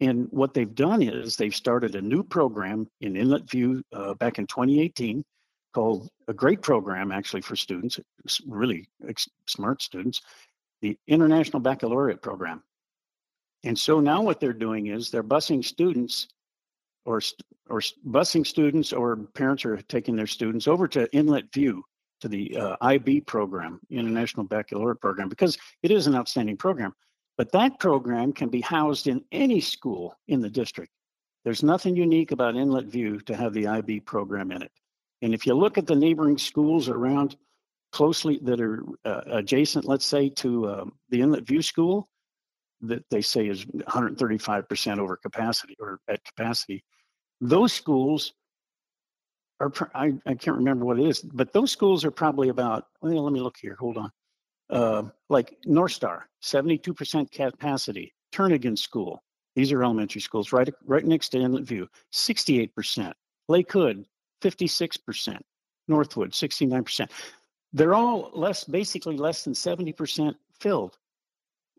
And what they've done is they've started a new program in Inlet View uh, back in 2018 called a great program actually for students, really smart students, the International Baccalaureate Program. And so now what they're doing is they're busing students or or busing students or parents are taking their students over to Inlet View to the uh, IB program, International Baccalaureate Program, because it is an outstanding program. But that program can be housed in any school in the district. There's nothing unique about Inlet View to have the IB program in it. And if you look at the neighboring schools around closely that are uh, adjacent, let's say, to uh, the Inlet View School, that they say is 135% over capacity or at capacity, those schools are, I, I can't remember what it is, but those schools are probably about, well, let me look here, hold on. Uh, like North Star, 72% capacity, Turnagain School, these are elementary schools right, right next to Inlet View, 68%, Lake Hood, 56%, Northwood, 69%. They're all less, basically less than 70% filled.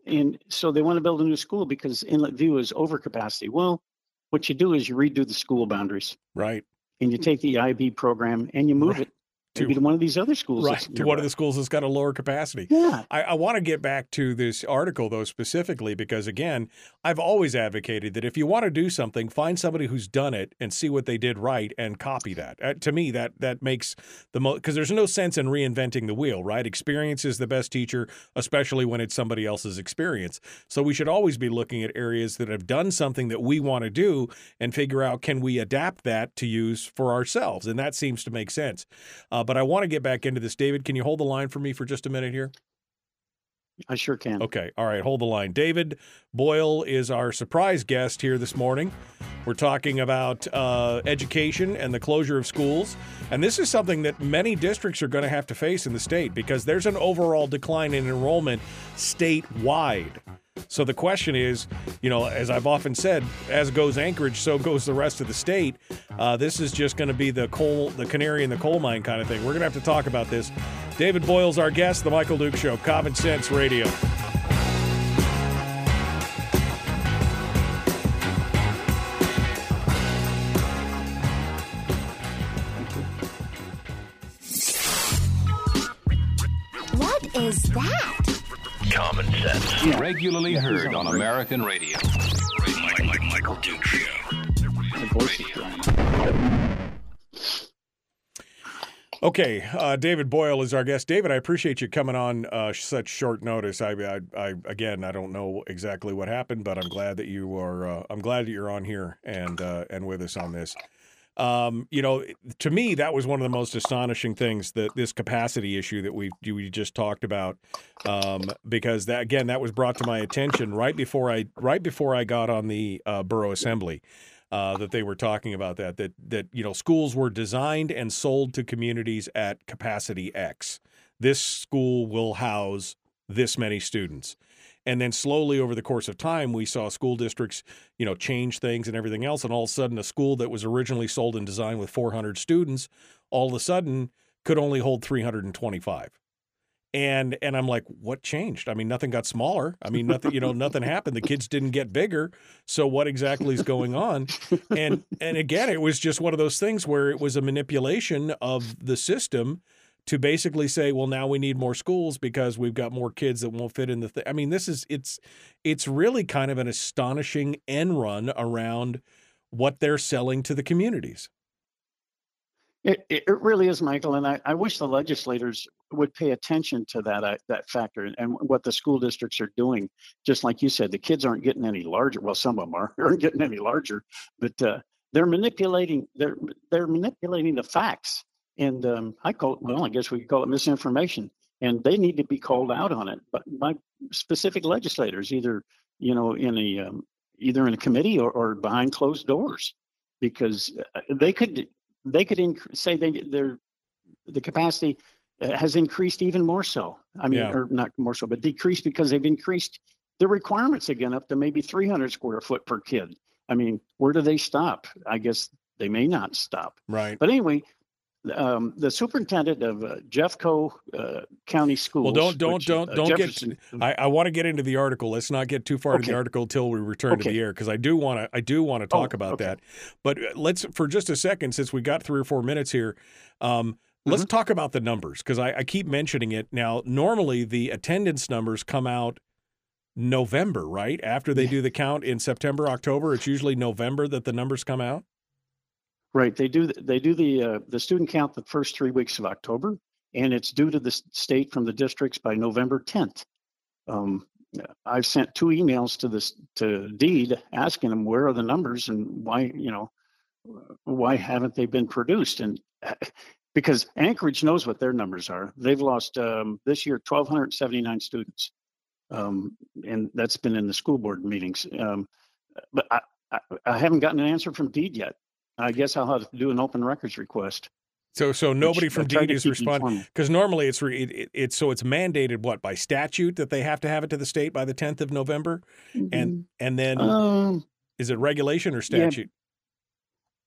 And so they want to build a new school because Inlet View is over capacity. Well, what you do is you redo the school boundaries. Right. And you take the IB program and you move right. it to, maybe to one of these other schools. Right, to one of the schools that's got a lower capacity. Yeah. I, I want to get back to this article, though, specifically, because again, I've always advocated that if you want to do something, find somebody who's done it and see what they did right and copy that. Uh, to me, that that makes the most, because there's no sense in reinventing the wheel, right? Experience is the best teacher, especially when it's somebody else's experience. So we should always be looking at areas that have done something that we want to do and figure out can we adapt that to use for ourselves. And that seems to make sense. Uh, uh, but I want to get back into this. David, can you hold the line for me for just a minute here? I sure can. Okay. All right. Hold the line. David Boyle is our surprise guest here this morning. We're talking about uh, education and the closure of schools. And this is something that many districts are going to have to face in the state because there's an overall decline in enrollment statewide. So the question is, you know, as I've often said, as goes Anchorage, so goes the rest of the state. Uh, this is just going to be the coal, the canary in the coal mine kind of thing. We're going to have to talk about this. David Boyle's our guest, the Michael Duke Show, Common Sense Radio. Common sense. Yeah. Regularly heard on American radio. Mike, Mike, Michael Duke Show. Okay, uh, David Boyle is our guest. David, I appreciate you coming on uh, such short notice. I, I, I, again, I don't know exactly what happened, but I'm glad that you are. Uh, I'm glad that you're on here and uh, and with us on this. Um, you know, to me, that was one of the most astonishing things that this capacity issue that we we just talked about, um, because that again that was brought to my attention right before I right before I got on the uh, borough assembly. Uh, that they were talking about that that that you know schools were designed and sold to communities at capacity X. This school will house this many students. And then slowly over the course of time, we saw school districts, you know, change things and everything else. And all of a sudden, a school that was originally sold and designed with 400 students, all of a sudden could only hold 325 and and I'm like, what changed? I mean, nothing got smaller. I mean, nothing, you know, nothing happened. The kids didn't get bigger. So what exactly is going on? And and again, it was just one of those things where it was a manipulation of the system to basically say, well, now we need more schools because we've got more kids that won't fit in the thing. I mean, this is it's it's really kind of an astonishing end run around what they're selling to the communities. It, it really is, Michael, and I, I wish the legislators would pay attention to that uh, that factor and what the school districts are doing. Just like you said, the kids aren't getting any larger. Well, some of them are aren't getting any larger, but uh, they're manipulating they're they're manipulating the facts and um, I call it, well, I guess we could call it misinformation. And they need to be called out on it, but by specific legislators, either you know in a um, either in a committee or, or behind closed doors, because uh, they could they could inc- say they they're the capacity uh, has increased even more so. I mean, Yeah. or not more so, but decreased because they've increased the requirements again up to maybe 300 square foot per kid. I mean, where do they stop? I guess they may not stop. Right. But anyway, um, the superintendent of uh, Jeffco uh, County Schools. Well, don't don't which, don't uh, don't Jefferson- get. I, I want to get into the article. Let's not get too far into the article till we return to the air because I do want to. I do want to talk Oh, about okay. that. But uh, let's for just a second, since we got three or four minutes here. Um, Mm-hmm. Let's talk about the numbers because I, I keep mentioning it. Now, normally the attendance numbers come out November, right? After they do the count in September, October. It's usually November that the numbers come out. Right. They do. They do the uh, the student count the first three weeks of October, and it's due to the state from the districts by November 10th. Um, I've sent two emails to this to Deed asking them where are the numbers and why you know why haven't they been produced and because Anchorage knows what their numbers are. They've lost um, this year 1,279 students, um, and that's been in the school board meetings. Um, but I, I, I haven't gotten an answer from Deed yet. I guess I'll have to do an open records request. So, so nobody Which from Deed is responding because normally it's re, it, it, it's so it's mandated what by statute that they have to have it to the state by the tenth of November, and and then Um, is it regulation or yeah. statute?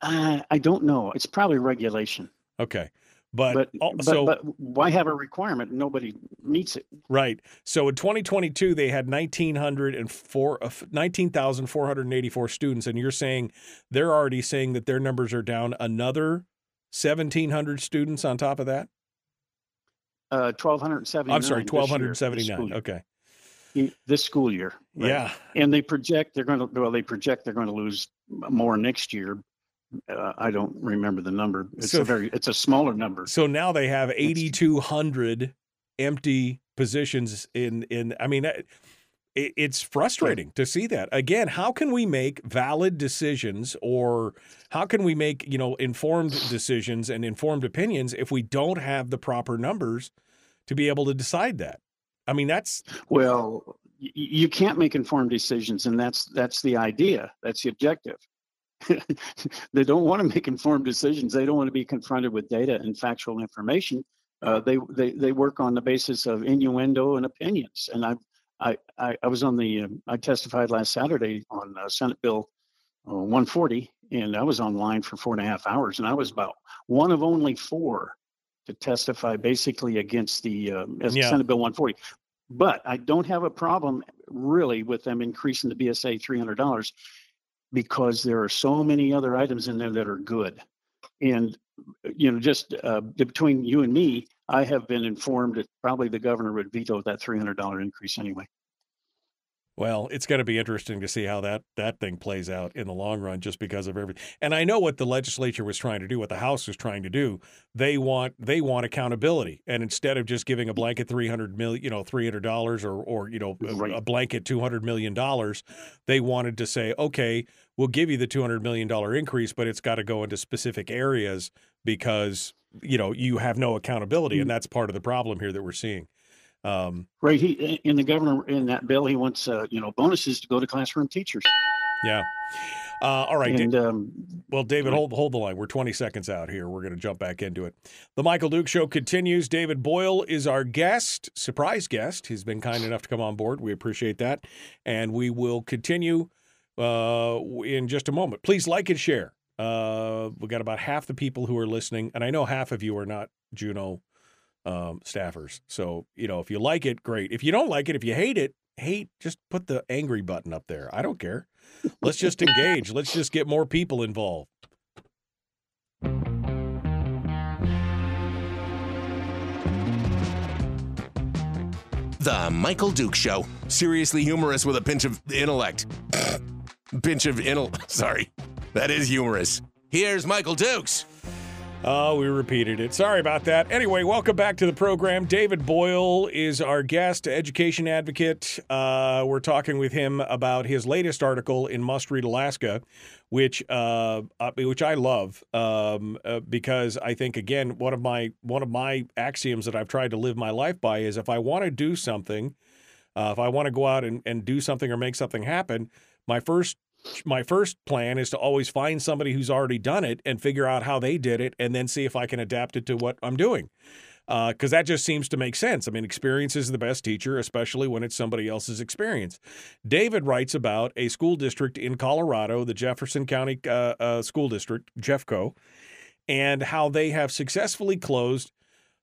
I, I don't know. It's probably regulation. Okay, but, But, but, so but why have a requirement? Nobody meets it. right. So in 2022 they had 1904 uh, 19,484 students, and you're saying they're already saying that their numbers are down another 1,700 students on top of that. Uh, 1,279. I'm sorry, this year, this 1,279. Okay. Y- This school year. right. Yeah. And they project they're going to, well, they project they're going to lose more next year. Uh, I don't remember the number. It's So- a very, it's a smaller number. So now they have 8,200 empty positions in in. I mean, it, it's frustrating to see that. Again, how can we make valid decisions, or how can we make you know informed decisions and informed opinions if we don't have the proper numbers to be able to decide that? I mean, that's Well, you can't make informed decisions, and that's that's the idea. That's the objective. They don't want to make informed decisions. They don't want to be confronted with data and factual information. Uh, they, they they work on the basis of innuendo and opinions. And I I I, I was on the um, I testified last Saturday on uh, Senate Bill uh, 140, and I was online for four and a half hours, and I was about one of only four to testify basically against the um, Yeah. Senate Bill 140. But I don't have a problem really with them increasing the BSA $300 because there are so many other items in there that are good. And, you know, just uh, between you and me, I have been informed that probably the governor would veto that $300 increase anyway. Well, it's going to be interesting to see how that that thing plays out in the long run, just because of everything. And I know what the legislature was trying to do, what the House was trying to do. They want they want accountability, and instead of just giving a mm. blanket three hundred million, you know, three hundred dollars, or or you know, a- Right. a blanket two hundred million dollars, they wanted to say, okay, we'll give you the two hundred million dollar increase, but it's got to go into specific areas because you know you have no accountability, and mm. that's part of the problem here that we're seeing. Um, Right. He in the governor in that bill, he wants uh, you know bonuses to go to classroom teachers. yeah. Uh, all right. And um, Well, David, hold hold the line. We're 20 seconds out here. We're going to jump back into it. The Michael Duke Show continues. David Boyle is our guest, surprise guest. He's been kind enough to come on board. We appreciate that, and we will continue uh, in just a moment. Please like and share. Uh, we got about half the people who are listening, and I know half of you are not Juneau um, staffers. So you know, if you like it, great. If you don't like it, if you hate it, hate. Just put the angry button up there. I don't care. Let's just engage. Let's just get more people involved. The Michael Duke Show. Seriously humorous with a pinch of intellect. pinch of intel. Sorry. That is humorous. Here's Michael Dukes. Oh, we repeated it. Sorry about that. Anyway, welcome back to the program. David Boyle is our guest, education advocate. Uh, we're talking with him about his latest article in Must Read Alaska, which uh, uh, which I love um, uh, because I think again one of my one of my axioms that I've tried to live my life by is if I want to do something, uh, if I want to go out and, and do something or make something happen, my first my first plan is to always find somebody who's already done it and figure out how they did it and then see if I can adapt it to what I'm doing. because uh, that just seems to make sense. I mean, experience is the best teacher, especially when it's somebody else's experience. David writes about a school district in Colorado, the Jefferson County uh, uh, School District, Jeffco, and how they have successfully closed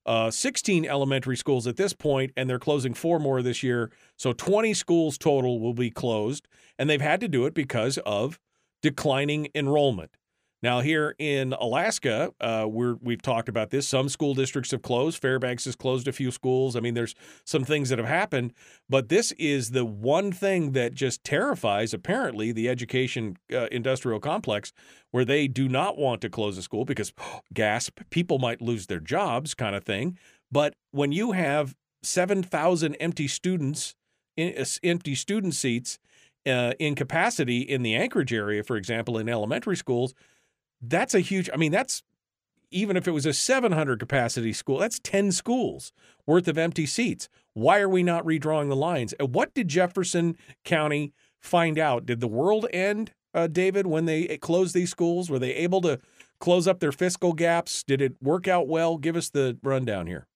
uh, 16 elementary schools at this point, and they're closing four more this year. So 20 schools total will be closed, and they've had to do it because of declining enrollment. Now, here in Alaska, uh, we're, we've talked about this. Some school districts have closed. Fairbanks has closed a few schools. I mean, there's some things that have happened, but this is the one thing that just terrifies, apparently, the education uh, industrial complex, where they do not want to close a school because, gasp, people might lose their jobs, kind of thing. But when you have 7,000 empty students, empty student seats uh, in capacity in the Anchorage area, for example, in elementary schools, that's a huge, I mean, that's even if it was a 700 capacity school, that's 10 schools worth of empty seats. Why are we not redrawing the lines? And what did Jefferson County find out? Did the world end, uh, David, when they eh, closed these schools? Were they able to close up their fiscal gaps? Did it work out well? Give us the rundown here.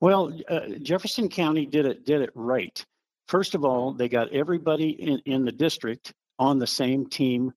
Well, uh, Jefferson County did it did it right. First of all, they got everybody in, in the district on the same team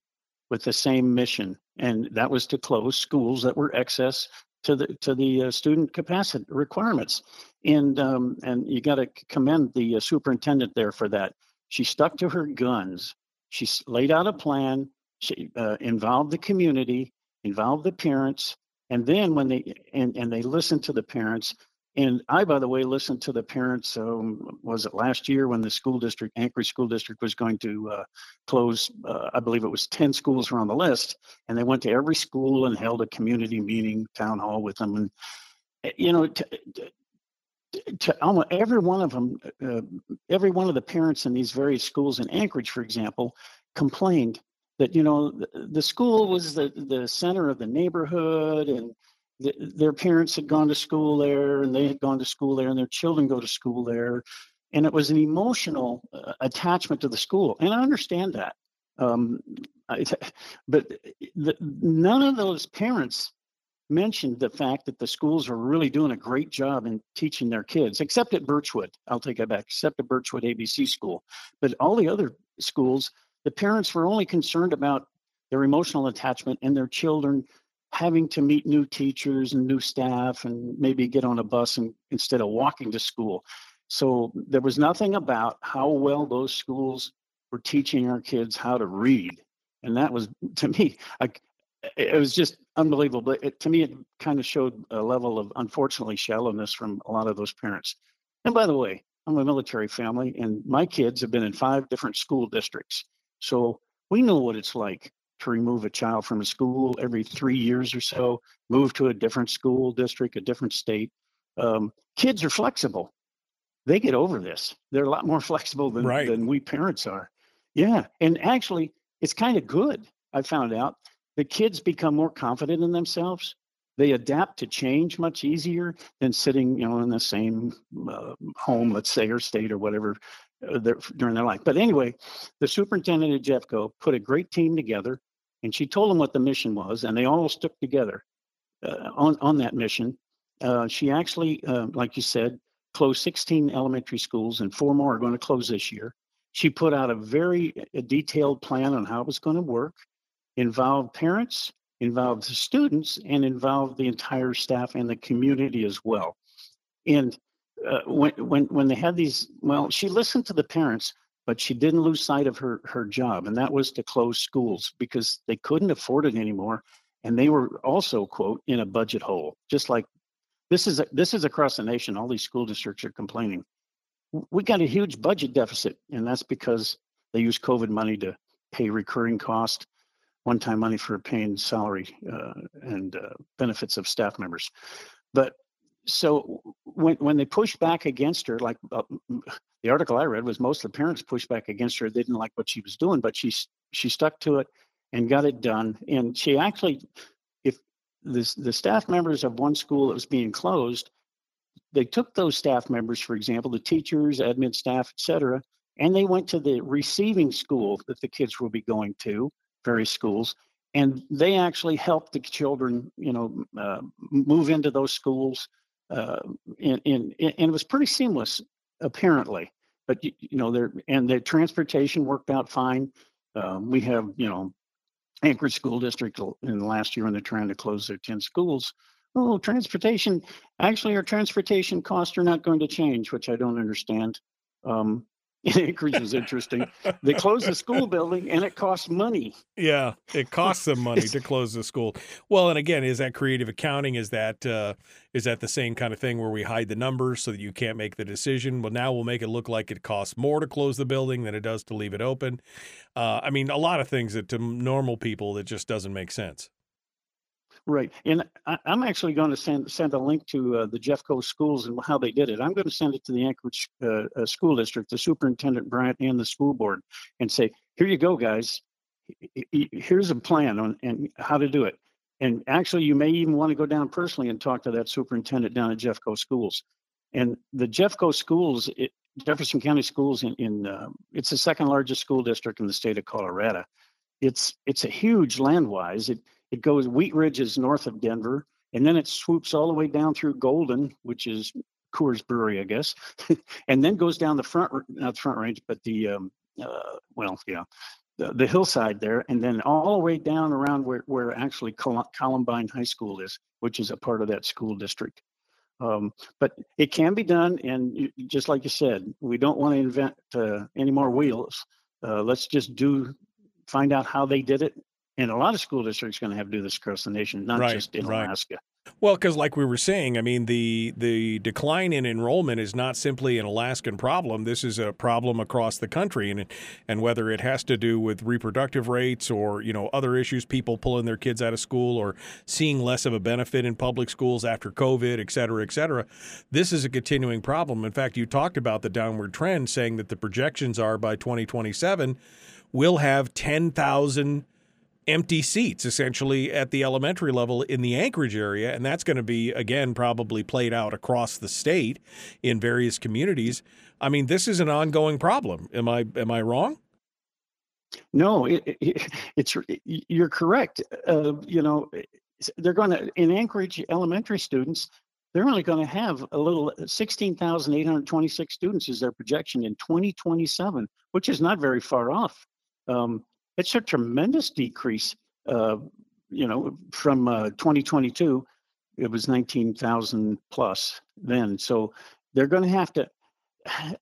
with the same mission, and that was to close schools that were excess to the to the uh, student capacity requirements. And um, and you got to commend the uh, superintendent there for that. She stuck to her guns. She laid out a plan. She uh, involved the community, involved the parents, and then when they and and they listened to the parents and I, by the way, listened to the parents. Um, was it last year when the school district, Anchorage School District, was going to uh, close? Uh, I believe it was ten schools were on the list, and they went to every school and held a community meeting, town hall with them, and eh, you know, to, to almost every one of them, uh, every one of the parents in these various schools in Anchorage, for example, complained that you know the, the school was the the center of the neighborhood and their parents had gone to school there and they had gone to school there and their children go to school there. And it was an emotional uh, attachment to the school. And i understand that. Um, I, but the, none of those parents mentioned the fact that the schools are really doing a great job in teaching their kids except at birchwood. I'll take that back. Except at birchwood abc school. But all the other schools the parents were only concerned about their emotional attachment and their children having to meet new teachers and new staff and maybe get on a bus and, instead of walking to school. So there was nothing about how well those schools were teaching our kids how to read. And that was, to me, I, it was just unbelievable. It, to me, it kind of showed a level of, unfortunately, shallowness from a lot of those parents. And by the way, I'm a military family, and my kids have been in five different school districts. So we know what it's like to remove a child from a school every three years or so, move to a different school district, a different state. Um, kids are flexible. They get over this. They're a lot more flexible than, right. than we parents are. Yeah. And actually, it's kind of good. I found out the kids become more confident in themselves. They adapt to change much easier than sitting, you know, in the same uh, home, let's say, or state or whatever uh, during their life. But anyway, the superintendent at Jeffco put a great team together and she told them what the mission was, and they all stuck together uh, on on that mission. Uh, she actually, uh, like you said, closed 16 elementary schools, and four more are going to close this year. She put out a very uh, detailed plan on how it was going to work, involved parents, involved the students, and involved the entire staff and the community as well. And uh, when when when they had these, well, she listened to the parents, but she didn't lose sight of her her job and that was to close schools because they couldn't afford it anymore and they were also quote in a budget hole just like this is this is across the nation. All these school districts are complaining. We got a huge budget deficit and that's because they use covid money to pay recurring cost one time money for paying salary uh, and uh, benefits of staff members. But so when when they pushed back against her, like uh, the article I read was most of the parents pushed back against her. They didn't like what she was doing, but she she stuck to it and got it done. And she actually, if the the staff members of one school that was being closed, they took those staff members, for example, the teachers, admin staff, etc., and they went to the receiving school that the kids will be going to, various schools, and they actually helped the children, you know, uh, move into those schools uh, and, and and it was pretty seamless apparently. But you, you know, there and the transportation worked out fine. Um, we have you know Anchorage School District in the last year when they're trying to close their 10 schools. Oh, transportation. Actually, our transportation costs are not going to change, which I don't understand. Um, Anchorage is interesting. they close the school building and it costs money. Yeah, it costs them money to close the school. Well, and again, is that creative accounting? Is that uh, is that the same kind of thing where we hide the numbers so that you can't make the decision? Well, now we'll make it look like it costs more to close the building than it does to leave it open. Uh, I mean, a lot of things that to normal people that just doesn't make sense. Right, and I, am actually going to send send a link to uh, the Jeffco schools and how they did it. I'm going to send it to the Anchorage uh, uh, School District, the superintendent Bryantt, and the school board, and say, "Here you go, guys. Here's a plan on and how to do it." And actually, you may even want to go down personally and talk to that superintendent down at Jeffco Schools. And the Jeffco Schools, it, Jefferson County Schools, in, in uh, it's the second largest school district in the state of Colorado. It's it's a huge land-wise. It it goes, Wheat Ridge is north of Denver, and then it swoops all the way down through Golden, which is Coors Brewery, I guess, and then goes down the front, not the front range, but the, um, uh, well, yeah, the, the hillside there, and then all the way down around where, where actually Col- Columbine High School is, which is a part of that school district. Um, but it can be done, and just like you said, we don't want to invent uh, any more wheels. Uh, let's just do find out how they did it and a lot of school districts are going to have to do this across the nation, not right, just in right. Alaska. Well, because like we were saying, I mean the the decline in enrollment is not simply an Alaskan problem. This is a problem across the country, and and whether it has to do with reproductive rates or you know other issues, people pulling their kids out of school or seeing less of a benefit in public schools after COVID, et cetera, et cetera, this is a continuing problem. In fact, you talked about the downward trend, saying that the projections are by 2027 we'll have 10,000 empty seats essentially at the elementary level in the Anchorage area. And that's going to be, again, probably played out across the state in various communities. I mean, this is an ongoing problem. Am I am I wrong? No, it, it, it's you're correct. Uh, you know, they're going to in Anchorage elementary students. They're only going to have a little 16,826 students is their projection in 2027, which is not very far off. Um, it's a tremendous decrease. Uh, you know, from uh, 2022, it was 19,000 plus then. So they're going to have to.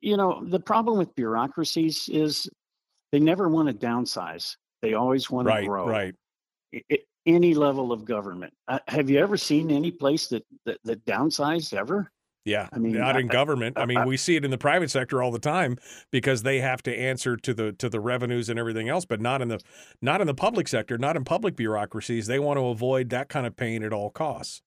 You know, the problem with bureaucracies is they never want to downsize. They always want right, to grow. Right. It, any level of government. Uh, have you ever seen any place that that, that downsized ever? Yeah, I mean, not in government. I mean, we see it in the private sector all the time because they have to answer to the to the revenues and everything else, but not in the not in the public sector, not in public bureaucracies. They want to avoid that kind of pain at all costs.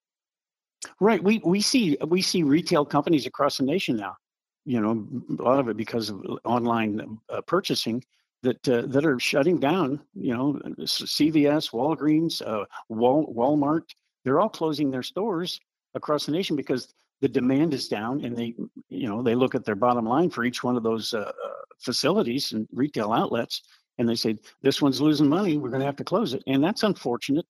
Right. We we see we see retail companies across the nation now. You know, a lot of it because of online uh, purchasing that uh, that are shutting down. You know, CVS, Walgreens, uh, Wal- Walmart. They're all closing their stores across the nation because the demand is down and they you know they look at their bottom line for each one of those uh, facilities and retail outlets and they say this one's losing money. We're going to have to close it. And that's unfortunate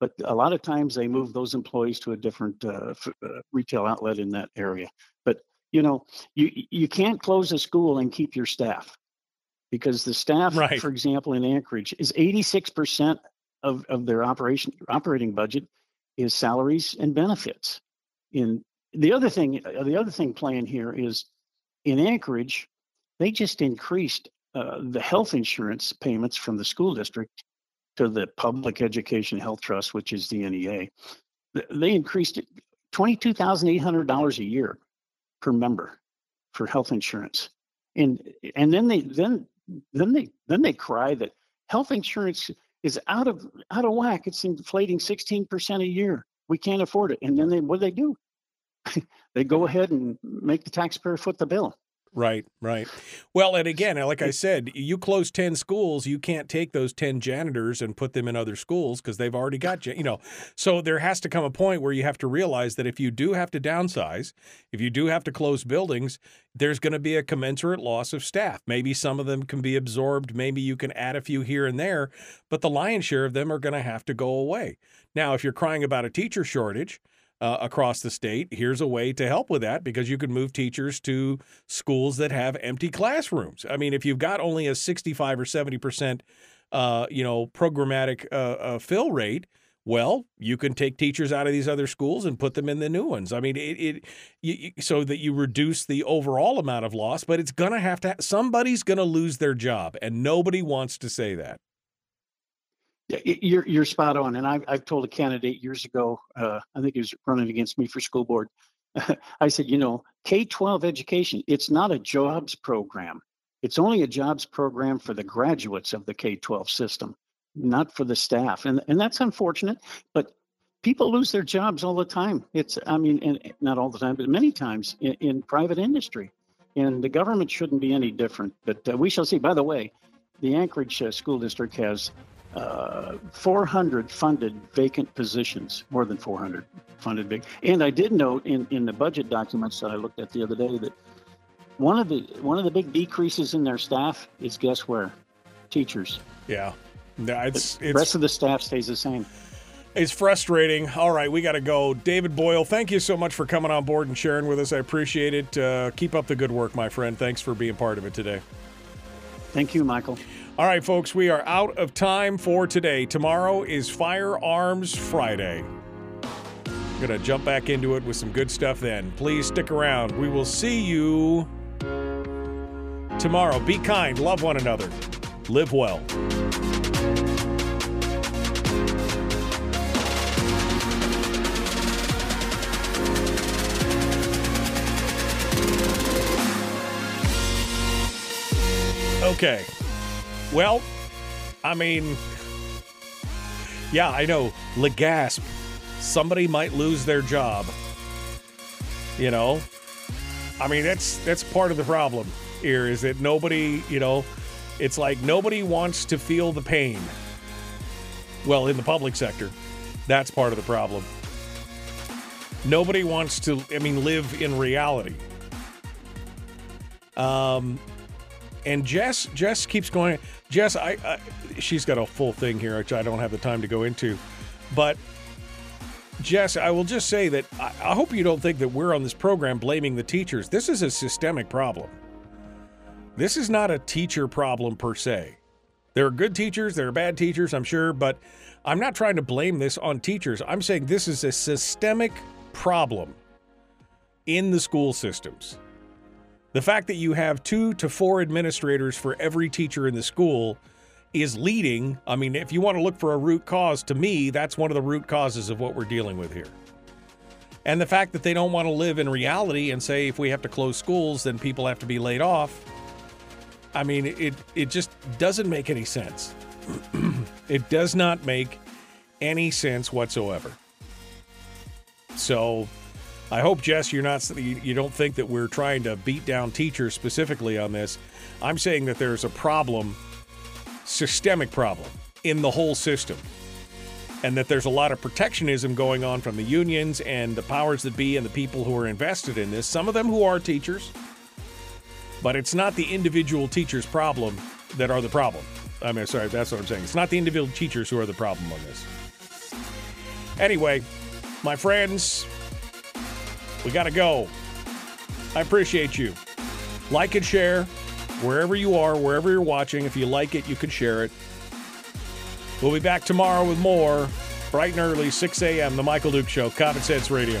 but a lot of times they move those employees to a different uh, f- uh, retail outlet in that area. But you know you you can't close a school and keep your staff because the staff right. for example in anchorage is 86% of, of their operation operating budget is salaries and benefits in the other thing, uh, the other thing playing here is in Anchorage, they just increased uh, the health insurance payments from the school district to the Public Education Health Trust, which is the NEA. They increased it twenty-two thousand eight hundred dollars a year per member for health insurance, and and then they then then they then they cry that health insurance is out of out of whack. It's inflating sixteen percent a year. We can't afford it. And then they what do they do? they go ahead and make the taxpayer foot the bill. Right, right. Well, and again, like I said, you close 10 schools, you can't take those 10 janitors and put them in other schools because they've already got, you know. So there has to come a point where you have to realize that if you do have to downsize, if you do have to close buildings, there's going to be a commensurate loss of staff. Maybe some of them can be absorbed, maybe you can add a few here and there, but the lion's share of them are going to have to go away. Now, if you're crying about a teacher shortage, uh, across the state. Here's a way to help with that because you can move teachers to schools that have empty classrooms. I mean, if you've got only a 65 or 70 percent, uh, you know, programmatic uh, uh, fill rate, well, you can take teachers out of these other schools and put them in the new ones. I mean, it, it you, so that you reduce the overall amount of loss, but it's going to have to somebody's going to lose their job, and nobody wants to say that. You're you're spot on, and I've I've told a candidate years ago. Uh, I think he was running against me for school board. I said, you know, K twelve education. It's not a jobs program. It's only a jobs program for the graduates of the K twelve system, not for the staff, and and that's unfortunate. But people lose their jobs all the time. It's I mean, and not all the time, but many times in, in private industry, and the government shouldn't be any different. But uh, we shall see. By the way, the Anchorage uh, School District has uh, 400 funded vacant positions, more than 400 funded big. And I did note in, in the budget documents that I looked at the other day that one of the one of the big decreases in their staff is guess where, teachers. Yeah, yeah it's, the rest of the staff stays the same. It's frustrating. All right, we got to go. David Boyle, thank you so much for coming on board and sharing with us. I appreciate it. Uh, keep up the good work, my friend. Thanks for being part of it today. Thank you, Michael. All right, folks, we are out of time for today. Tomorrow is Firearms Friday. I'm Going to jump back into it with some good stuff then. Please stick around. We will see you tomorrow. Be kind, love one another, live well. Okay. Well, I mean, yeah, I know. Legasp. Somebody might lose their job. You know, I mean that's that's part of the problem here is that nobody, you know, it's like nobody wants to feel the pain. Well, in the public sector, that's part of the problem. Nobody wants to, I mean, live in reality. Um, and Jess, Jess keeps going. Jess, I, I, she's got a full thing here, which I don't have the time to go into. But Jess, I will just say that I, I hope you don't think that we're on this program blaming the teachers. This is a systemic problem. This is not a teacher problem per se. There are good teachers, there are bad teachers, I'm sure, but I'm not trying to blame this on teachers. I'm saying this is a systemic problem in the school systems. The fact that you have two to four administrators for every teacher in the school is leading. I mean, if you want to look for a root cause, to me, that's one of the root causes of what we're dealing with here. And the fact that they don't want to live in reality and say if we have to close schools, then people have to be laid off. I mean, it it just doesn't make any sense. it does not make any sense whatsoever. So I hope, Jess, you're not you don't think that we're trying to beat down teachers specifically on this. I'm saying that there's a problem, systemic problem in the whole system, and that there's a lot of protectionism going on from the unions and the powers that be and the people who are invested in this. Some of them who are teachers, but it's not the individual teachers' problem that are the problem. I mean, sorry, that's what I'm saying. It's not the individual teachers who are the problem on this. Anyway, my friends, we got to go. I appreciate you. Like and share wherever you are, wherever you're watching. If you like it, you can share it. We'll be back tomorrow with more bright and early, 6 a.m. The Michael Duke Show, Common Sense Radio.